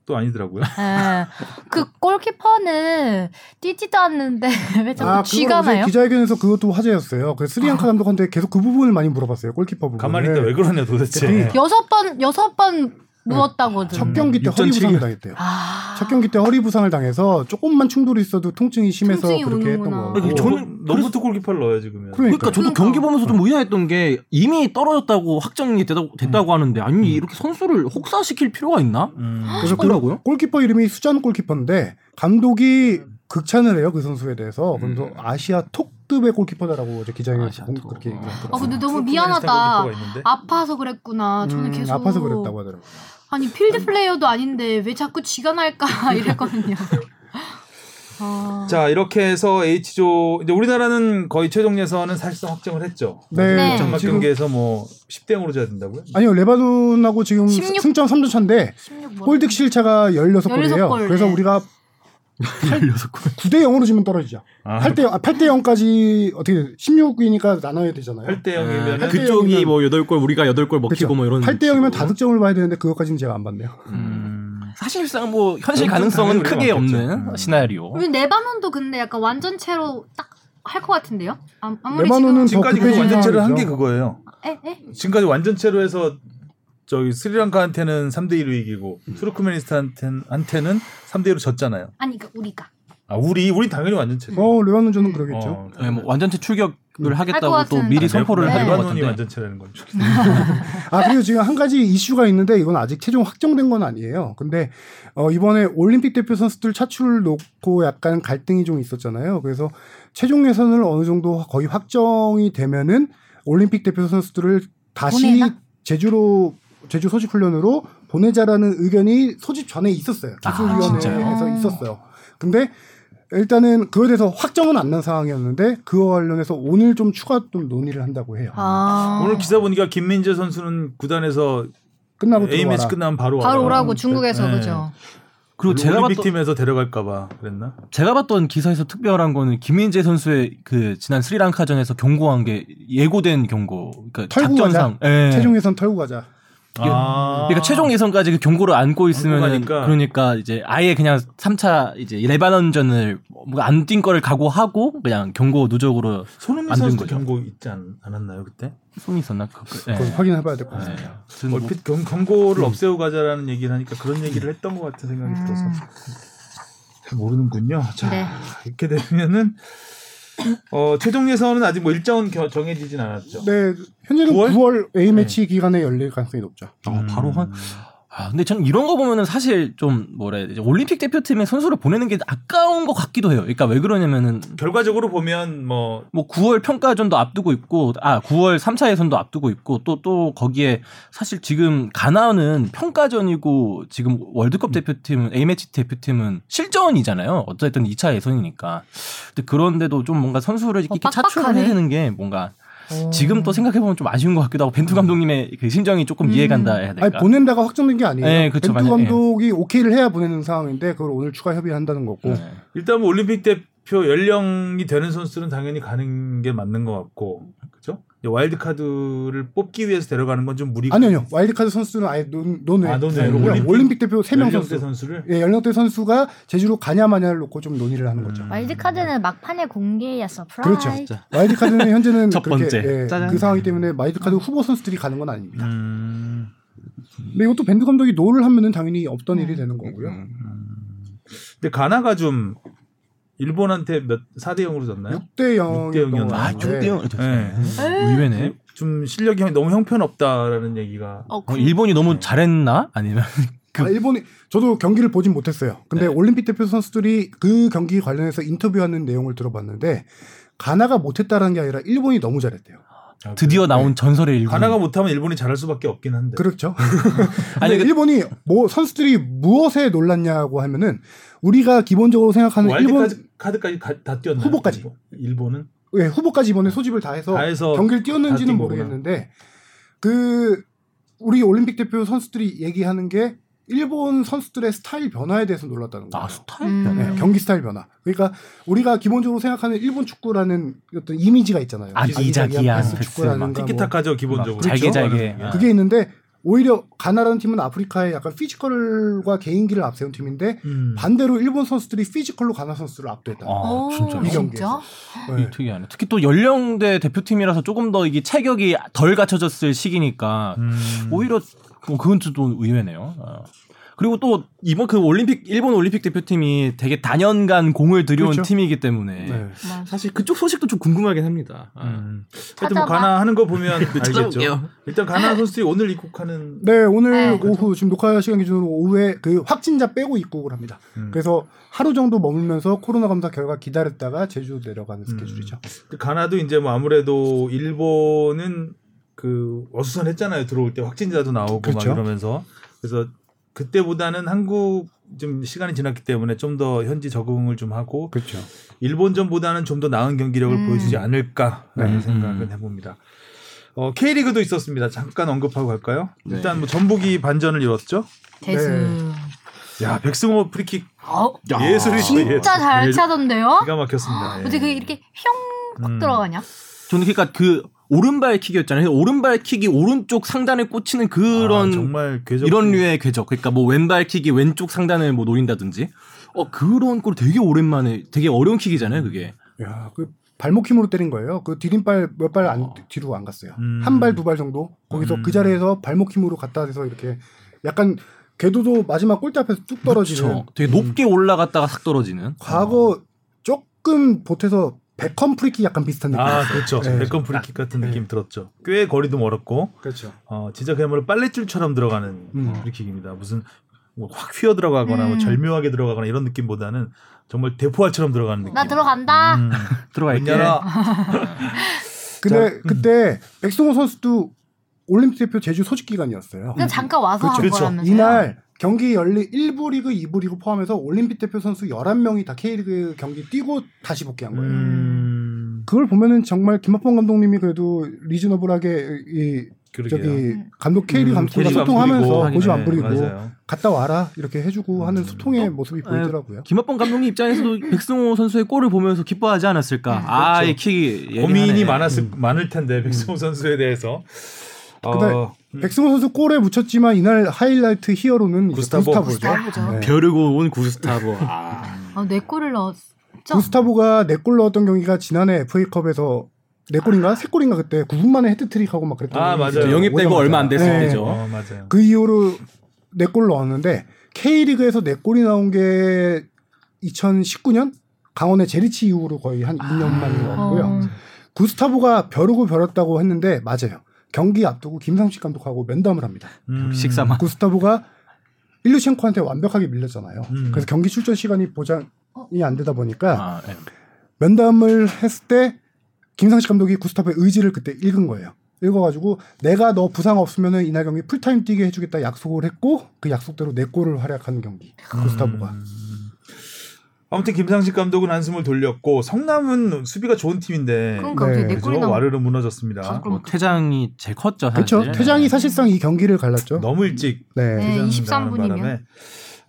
S2: 또 아니더라고요.
S1: 예. 그 골키퍼는 뛰지도 않는데 왜 자꾸
S4: 아,
S1: 쥐가 나요?
S4: 기자회견에서 그것도 화제였어요. 그 스리랑카 감독한테 계속 그 부분을 많이 물어봤어요. 골키퍼 부분.
S2: 가만히 있다 왜 그러냐 도대체.
S4: 네.
S1: 여섯 번 여섯 번 누웠다고
S4: 첫 경기 때 허리
S3: 6.7
S4: 부상을 당했대요.
S1: 아.
S4: 첫 경기 때 허리 부상을 당해서 조금만 충돌이 있어도 통증이 심해서
S1: 통증이
S4: 그렇게 했던
S1: 오는구나.
S4: 거고.
S3: 아니, 저는
S2: 너부터 골키퍼를 넣어야지 그러면.
S4: 그러니까.
S3: 그러니까 저도
S1: 그러니까.
S3: 경기 보면서 좀 의아했던 게 이미 떨어졌다고 확정이 됐다고, 됐다고 하는데 아니 이렇게 선수를 혹사시킬 필요가 있나?
S2: 음.
S4: 그래서 그. 골키퍼 이름이 수잔 골키퍼인데 감독이 극찬을 해요 그 선수에 대해서. 그래서 아시아 톱 급의 골키퍼다라고 어제 공-
S3: 톱.
S4: 그렇게
S1: 아
S4: 얘기했더라고요.
S1: 근데 너무
S2: 투르크메니스탄
S1: 미안하다. 아파서 그랬구나. 저는
S4: 음,
S1: 계속
S4: 아파서 그랬다고 하더라고요.
S1: 아니 필드 플레이어도 아닌데 왜 자꾸 쥐가 날까 이랬거든요. 아.
S2: 자 이렇게 해서 H조 이제 우리나라는 거의 최종 예선은 사실상 확정을 했죠.
S4: 네,
S1: 네.
S2: 장막
S4: 지금
S2: 경기에서 뭐 10대 0으로 져야 된다고요?
S4: 아니요 레바논하고 지금
S1: 16
S4: 승점 3점 차인데
S1: 16 뭐라
S4: 골득 실 차가 16골이에요.
S1: 16골,
S4: 그래서
S1: 네.
S4: 우리가 9대 0으로 지면 떨어지죠.
S2: 아,
S4: 8대 0, 아, 8대 0까지 어떻게 16이니까 나눠야 되잖아요.
S2: 8대 0이면
S4: 아,
S2: 그...
S5: 그쪽이
S4: 그-
S5: 뭐 8골 우리가 8골 먹히고
S4: 그렇죠.
S5: 뭐 이런
S4: 8대 0이면
S5: 식으로.
S4: 다득점을 봐야 되는데 그것까지는 제가 안 봤네요.
S3: 음, 사실상 뭐 현실 가능성은 크게 없는.
S2: 음.
S3: 시나리오.
S1: 우리 레바논도 근데 약간 완전체로 딱 할 것 같은데요? 아, 아무리
S4: 레바논은
S1: 지금
S4: 더
S2: 지금까지 완전체를 한 게. 그거예요.
S1: 에? 에?
S2: 지금까지 완전체로 해서 저기 스리랑카한테는 3대 2로 이기고 투르크메니스탄한테는 3대 2로 졌잖아요.
S1: 아니 그 우리가
S2: 아 우리 우리 당연히 완전체죠.
S4: 어 레바논전은 그러겠죠.
S2: 어,
S3: 네, 뭐 완전체 출격을 하겠다고 또
S1: 같은.
S3: 미리
S2: 아,
S3: 선포를
S1: 네.
S3: 하는 것
S2: 레바논이
S3: 같은데.
S2: 완전체라는 건 줄.
S4: 아 그리고 지금 한 가지 이슈가 있는데 이건 아직 최종 확정된 건 아니에요. 근데 어, 이번에 올림픽 대표 선수들 차출을 놓고 약간 갈등이 좀 있었잖아요. 그래서 최종 예선을 어느 정도 거의 확정이 되면은 올림픽 대표 선수들을 다시
S1: 보내나?
S4: 제주로 제주 소집 훈련으로 보내자라는 의견이 소집 전에 있었어요.
S3: 아,
S4: 기술위원회에서
S1: 진짜요?
S4: 있었어요. 근데 일단은 그거에 대해서 확정은 안 난 상황이었는데 그와 관련해서 오늘 좀 추가 좀 논의를 한다고 해요.
S1: 아
S2: 오늘 기사 보니까 김민재 선수는 구단에서
S4: 끝나고
S2: A 매치. 끝나면 바로
S1: 바로
S2: 와라.
S1: 오라고 중국에서
S2: 네.
S1: 그죠?
S3: 그리고 제가 봤던
S2: 팀에서 데려갈까봐 그랬나?
S3: 제가 봤던 기사에서 특별한 거는 김민재 선수의 그 지난 스리랑카전에서 경고한 게 예고된 경고. 그러니까
S4: 털고
S3: 작전상. 예.
S4: 최종 예선 털고 가자.
S2: 아.
S3: 그러니까 최종 예선까지 그 경고를 안고 있으면. 그러니까 이제 아예 그냥 3차 이제 레바논전을 뭐안뛴 거를 각오하고 그냥 경고 누적으로
S2: 손흥민
S3: 거죠.
S2: 경고 있지 않, 않았나요 그때?
S3: 손이 있었나? 그, 그,
S4: 그거 확인해봐야 될것
S3: 예.
S4: 같습니다.
S3: 뭐
S2: 얼핏 경, 경고를 없애고 가자라는 얘기를 하니까 그런 얘기를 했던 것 같은 생각이
S1: 음.
S2: 들어서 잘 모르는군요. 자
S1: 네.
S2: 이렇게 되면은 어, 최종 예선은 아직 뭐 일정은 겨- 정해지진 않았죠.
S4: 네, 현재는
S2: 9월?
S4: 9월, A 매치 기간에 열릴 가능성이 높죠.
S3: 아, 바로 한 아, 근데 저는 이런 거 보면은 사실 좀 뭐라 해야 되지? 올림픽 대표팀에 선수를 보내는 게 아까운 것 같기도 해요. 그러니까 왜 그러냐면은
S2: 결과적으로 보면 뭐
S3: 뭐 9월 평가전도 앞두고 있고 아 9월 3차 예선도 앞두고 있고 또또 거기에 사실 지금 가나는 평가전이고 지금 월드컵 대표팀은 A매치 대표팀은 실전이잖아요. 어쨌든 2차 예선이니까. 근데 그런데도 좀 뭔가 선수를 이렇게
S1: 어,
S3: 차출을. 해야 되는 게 뭔가
S1: 어.
S3: 지금 또 생각해 보면 좀 아쉬운 것 같기도 하고 벤투 감독님의 그 심정이 조금
S1: 음.
S3: 이해간다 해야
S4: 아니
S3: 될까?
S4: 보낸다가 확정된 게 아니에요.
S3: 네, 그쵸,
S4: 벤투
S3: 맞아요.
S4: 감독이 오케이를 해야 보내는 상황인데 그걸 오늘 추가 협의한다는 거고.
S3: 네.
S2: 일단 뭐 올림픽 대표 연령이 되는 선수는 당연히 가는 게 맞는 것 같고? 와일드 카드를 뽑기 위해서 데려가는 건 좀 무리가
S4: 아니요, 아니요. 와일드카드 선수는 아예 논, 논외.
S2: 아, 논외로
S4: 네,
S2: 올림픽
S4: 올림픽, 대표 3명
S2: 연령대
S4: 선수.
S2: 선수를
S4: 예, 연령대 선수가 제주로 가냐 마냐를 놓고 좀 논의를 하는 거죠.
S2: 음.
S6: 와일드카드는 막판에 공개야 surprise.
S4: 그렇죠.
S3: 진짜.
S4: 와일드카드는 현재는
S3: 첫
S4: 그렇게,
S3: 번째.
S4: 예,
S3: 짜잔.
S4: 그 상황이기 때문에 와일드카드 후보 선수들이 가는 건 아닙니다.
S2: 음,
S4: 근데 이것도 벤투 감독이 no를 하면은 당연히 없던 일이 되는 거고요.
S3: 음.
S2: 근데 가나가 좀 일본한테 몇 4대 0으로 졌나요?
S4: 6대
S2: 육대
S4: 0이었던
S2: 영이었나?
S4: 거
S3: 아,
S4: 같아요.
S3: 6대 0.
S2: 네.
S3: 의외네.
S2: 좀 실력이 형- 너무 형편없다라는 얘기가
S6: 어,
S3: 어, 일본이 너무 잘했나? 아니면
S4: 아, 일본이 저도 경기를 보진 못했어요. 근데
S3: 네.
S4: 올림픽 대표 선수들이 그 경기 관련해서 인터뷰하는 내용을 들어봤는데 가나가 못했다라는 게 아니라 일본이 너무 잘했대요.
S2: 아,
S3: 드디어? 나온 전설의 일본.
S2: 가나가 못하면 일본이 잘할 수밖에 없긴 한데.
S4: 그렇죠.
S3: 아니, 그-
S4: 일본이 뭐 선수들이 무엇에 놀랐냐고 하면은 우리가 기본적으로 생각하는 일본
S2: 와일드 카드까지 가- 다 뛰었나요?
S4: 후보까지.
S2: 일본? 일본은
S4: 예, 후보까지 이번에 소집을 다 해서
S2: 다 해서
S4: 경기를
S2: 다
S4: 뛰었는지는. 모르겠는데 그 우리 올림픽 대표 선수들이 얘기하는 게 일본 선수들의 스타일 변화에 대해서 놀랐다는 거예요.
S3: 아, 스타일?
S6: 음.
S4: 네, 경기 스타일 변화. 그러니까 우리가 기본적으로 생각하는 일본 축구라는 어떤 이미지가 있잖아요.
S3: 아기자기한
S4: 축구라든가 막뭐
S2: 티키타카죠 기본적으로.
S3: 잘게 잘게.
S2: 그렇죠?
S3: 아.
S4: 그게 있는데 오히려 가나라는 팀은 아프리카의 약간 physical과 개인기를 앞세운 팀인데
S2: 음.
S4: 반대로 일본 선수들이 physical로 가나 선수를 압도했다.
S3: 아,
S6: 오,
S3: 진짜요?
S4: 이
S6: 진짜?
S4: 경기에서.
S3: 이
S4: 네.
S3: 특이하네. 특히 또 연령대 대표팀이라서 조금 더 이게 체격이 덜 갖춰졌을 시기니까
S2: 음.
S3: 오히려 뭐 그건 또 의외네요. 어. 그리고 또 이번 그 올림픽 일본 올림픽 대표팀이 되게 단연간 공을 들여온
S4: 그렇죠.
S3: 팀이기 때문에
S4: 네.
S5: 사실 그쪽 소식도 좀 궁금하긴 합니다. 아.
S2: 음. 하여튼 뭐. 가나 하는 거 보면 알겠죠.
S5: 찾아볼게요.
S2: 일단 가나 선수들이 오늘 입국하는
S4: 네, 오늘
S6: 네.
S4: 오후 지금 녹화 시간 기준으로 오후에 그 확진자 빼고 입국을 합니다.
S2: 음.
S4: 그래서 하루 정도 머물면서 코로나 검사 결과 기다렸다가 제주 내려가는
S2: 음.
S4: 스케줄이죠.
S2: 가나도 이제 뭐 아무래도 일본은 그 어수선했잖아요. 들어올 때 확진자도 나오고
S4: 그렇죠.
S2: 막 이러면서 그래서 그때보다는 한국 좀 시간이 지났기 때문에 좀 더 현지 적응을 좀 하고
S4: 그렇죠.
S2: 일본전보다는 좀 더 나은 경기력을
S6: 음.
S2: 보여주지 않을까라는
S3: 네.
S2: 생각을
S3: 음.
S2: 해봅니다. 어, K리그도 있었습니다. 잠깐 언급하고 갈까요?
S5: 네.
S2: 일단 뭐 전북이 반전을 이뤘죠.
S1: 대수.
S4: 네.
S2: 야 백승호 프리킥
S6: 어,
S2: 예술이죠.
S6: 진짜
S2: 예술.
S6: 잘 차던데요?
S2: 기가 막혔습니다. 예.
S6: 어떻게 그 이렇게 휘용
S2: 음.
S6: 들어가냐?
S3: 저는 그러니까 그 오른발 킥이었잖아요. 오른발 킥이 오른쪽 상단을 꽂히는 그런
S2: 아, 정말 궤적
S3: 이런 류의 궤적. 그러니까 뭐 왼발 킥이 왼쪽 상단을 뭐 노린다든지. 어 그런 걸 되게 오랜만에 되게 어려운 킥이잖아요. 그게.
S4: 야, 그 발목 힘으로 때린 거예요. 그 디딤발 몇 발 안 뒤로 안 갔어요.
S2: 음.
S4: 한발 두 발 정도 거기서
S2: 음.
S4: 그 자리에서 발목 힘으로 갖다 대서 이렇게 약간 궤도도 마지막 골대 앞에서 뚝 떨어지는.
S3: 그렇죠. 되게 높게 올라갔다가 싹 떨어지는.
S4: 과거 조금 보태서 베컴 프리킥 약간 비슷한 느낌.
S2: 아 그렇죠.
S4: 네.
S2: 베컴 프리킥 같은
S4: 네.
S2: 느낌 들었죠. 꽤 거리도 멀었고
S4: 그렇죠.
S2: 어, 진짜 그야말로 빨래줄처럼 들어가는
S4: 음.
S2: 프리킥입니다. 무슨 뭐확 휘어 들어가거나 뭐
S6: 음.
S2: 절묘하게 들어가거나 이런 느낌보다는 정말 대포알처럼 들어가는 느낌.
S6: 나 들어간다.
S2: 음.
S3: 들어갈게.
S4: 근데
S2: 자, 음.
S4: 그때 백승호 선수도 올림픽 대표 제주 소집 기간이었어요.
S6: 그냥 잠깐 와서 한
S2: 그렇죠.
S6: 거라면서요.
S4: 이날 경기 열리 1부 리그, 2부 리그 포함해서 올림픽 대표 선수 11명이 다 K리그 경기 뛰고 다시 복귀한 거예요.
S2: 음.
S4: 그걸 보면은 정말 김학범 감독님이 그래도 리즈너블하게 이
S2: 그러게요.
S4: 저기 감독 K리그
S2: 음,
S4: 감독과
S2: 안
S4: 소통하면서 고집 안
S2: 네,
S4: 부리고
S2: 맞아요.
S4: 갔다 와라 이렇게 해주고 하는
S2: 음.
S4: 소통의 모습이 보이더라고요.
S3: 김학범 감독님 입장에서도 백승호 선수의 골을 보면서 기뻐하지 않았을까. 아, 이 킥이
S2: 고민이
S3: 예리하네.
S2: 많았을
S4: 음.
S2: 많을 텐데 백승호 선수에 대해서.
S4: 그다음에
S2: 어,
S4: 백승호 선수 골에 묻혔지만 이날 하이라이트 히어로는
S2: 구스타보.
S4: 구스타보죠.
S6: 구스타보죠.
S4: 네.
S5: 벼르고 온 구스타보. 아.
S6: 아, 네 골을 넣었죠.
S4: 구스타보가 네 골 넣었던 경기가 지난해 FA컵에서 네 골인가 세 골인가 그때 9분 만에 헤드트릭하고 막 그랬던
S2: 아,
S4: 경기
S2: 맞아요.
S3: 영입 되고
S4: 오자마자.
S3: 얼마 안 됐을
S4: 네.
S3: 때죠.
S2: 어, 맞아요.
S4: 그 이후로 네 골 넣었는데 K리그에서 네 골이 나온 게 2019년 강원의 제리치 이후로 거의 한 2년 만인 것 같고요.
S6: 어.
S4: 구스타보가 벼르고 벼렸다고 했는데 맞아요. 경기 앞두고 김상식 감독하고 면담을 합니다.
S2: 음.
S3: 식사만.
S4: 구스타보가 일루첸코한테 완벽하게 밀렸잖아요.
S2: 음.
S4: 그래서 경기 출전 시간이 보장이 안 되다 보니까
S7: 아, 예.
S4: 면담을 했을 때 김상식 감독이 구스타프의 의지를 그때 읽은 거예요. 읽어가지고 내가 너 부상 없으면은 이날 경기 풀타임 뛰게 해주겠다 약속을 했고 그 약속대로 네 골을 활약하는 경기
S2: 음. 아무튼 김상식 감독은 한숨을 돌렸고 성남은 수비가 좋은 팀인데
S1: 그러니까
S4: 네,
S2: 그죠? 와르르 무너졌습니다.
S3: 뭐 퇴장이 제일 컸죠.
S4: 그렇죠. 퇴장이 사실상 이 경기를 갈랐죠.
S2: 너무 일찍
S4: 네.
S1: 네.
S2: 퇴장당하는
S1: 23 분이면.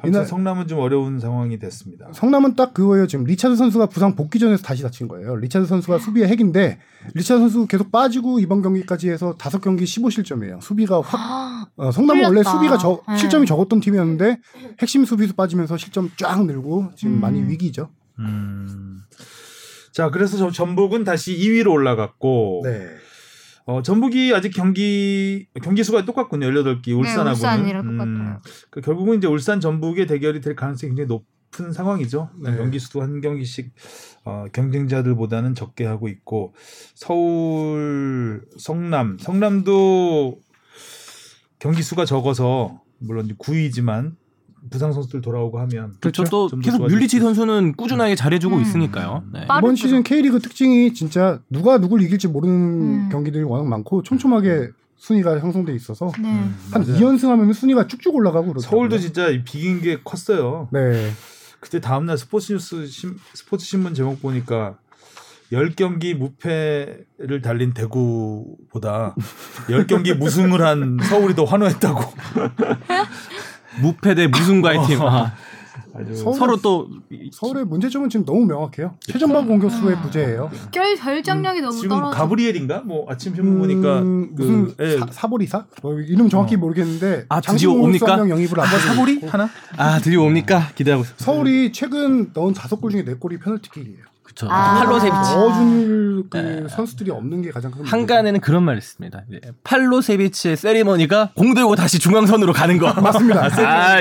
S4: 이날-
S2: 성남은 좀 어려운 상황이 됐습니다.
S4: 성남은 딱 그거예요. 지금 리차드 선수가 부상 복귀 전에서 다시 다친 거예요. 리차드 선수가 수비의 핵인데 리차드 선수 계속 빠지고 이번 경기까지 해서 다섯 경기 15실점이에요. 수비가 확 어, 성남은 원래
S1: 아.
S4: 수비가 저,
S1: 네.
S4: 실점이 적었던 팀이었는데 핵심 수비수 빠지면서 실점 쫙 늘고 지금
S1: 음.
S4: 많이 위기죠.
S2: 음. 자, 그래서 저 전북은 다시 2위로 올라갔고
S4: 네.
S2: 어, 전북이 아직 경기 경기 수가 똑같군요. 18기 울산하고는.
S1: 네, 울산이랑 똑같아요.
S2: 그 결국은 이제 울산 전북의 대결이 될 가능성이 굉장히 높은 상황이죠.
S4: 네.
S2: 경기 수도 한 경기씩 어, 경쟁자들보다는 적게 하고 있고 서울, 성남, 성남도 경기 수가 적어서 물론 이제 9위지만 부상 선수들 돌아오고 하면
S3: 그렇죠. 또 계속 뮬리치
S2: 수
S3: 선수는 꾸준하게 잘해주고
S1: 음.
S3: 있으니까요. 네.
S1: 빠르죠.
S4: 이번 시즌 K리그 특징이 진짜 누가 누굴 이길지 모르는
S1: 음.
S4: 경기들이 워낙 많고 촘촘하게 순위가 형성돼 있어서
S1: 네.
S2: 음,
S4: 한
S2: 맞아요.
S4: 2연승 하면 순위가 쭉쭉 올라가고 그렇더라고요.
S2: 서울도 진짜 이 비긴 게 컸어요.
S4: 네.
S2: 그때 다음 날 스포츠 뉴스 신- 스포츠 신문 제목 보니까 10경기 무패를 달린 대구보다 10경기 무승을 한 서울이 더 환호했다고.
S3: 무패 대 무승과의 팀. 아,
S2: 아주
S4: 서울-
S3: 서로 또
S4: 서울의 문제점은 지금 너무 명확해요. 최전방 공격수의 부재예요.
S1: 결 결정력이 너무
S2: 지금
S1: 떨어져.
S2: 가브리엘인가? 뭐 아침 신문 보니까
S4: 음,
S2: 그
S4: 무슨
S2: 예.
S4: 사, 사보리사? 뭐 이름 정확히
S2: 어.
S4: 모르겠는데
S3: 아, 드디어 옵니까?
S4: 한명 영입을
S2: 아,
S4: 앞두고
S2: 사보리
S4: 있고.
S2: 하나?
S3: 아 드디어 옵니까? 기대하고 있습니다.
S4: 서울이 최근 넣은 다섯 골 중에 네 골이 페널티킥이에요.
S3: 그렇죠.
S1: 아.
S3: 팔로세비치.
S4: 넣어줄 그
S3: 네.
S4: 선수들이 없는 게 가장 큰.
S3: 한간에는 그런 말을 했습니다. 이제 팔로세비치의 세리머니가 공 들고 다시 중앙선으로 가는 거.
S4: 맞습니다.
S3: 아.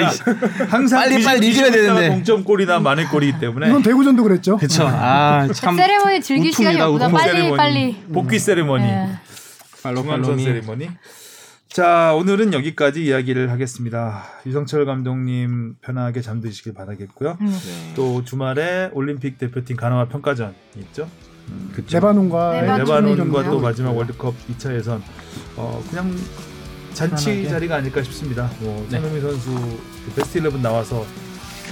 S2: 항상
S3: 빨리,
S2: 뒤집-
S3: 빨리 이겨야 되는데.
S2: 동점골이나 만회 골이기 때문에
S4: 이건 대구전도 그랬죠.
S3: 그쵸. 아, 참.
S1: 세레머니 즐길 시간이 없구나. 빨리
S2: 세리머니.
S1: 빨리.
S2: 복귀 세리머니.
S1: 예.
S3: 팔로
S2: 중앙선 세리머니. 자 오늘은 여기까지 이야기를 하겠습니다. 유성철 감독님 편하게 잠드시길 바라겠고요.
S1: 음.
S2: 또 주말에 올림픽 대표팀 가나와 평가전 있죠.
S4: 레바논과
S1: 레바논.
S2: 레바논과 또
S1: 네.
S2: 마지막 월드컵 2차 예선 어, 그냥 잔치
S3: 편하게.
S2: 자리가 아닐까 싶습니다. 뭐
S3: 네.
S2: 손흥민 선수 그 베스트 11 나와서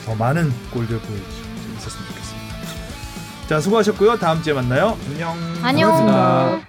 S2: 더 많은 골들 보여주셨으면 좋겠습니다. 자 수고하셨고요. 다음 주에 만나요. 안녕.
S1: 안녕.
S3: 고맙습니다.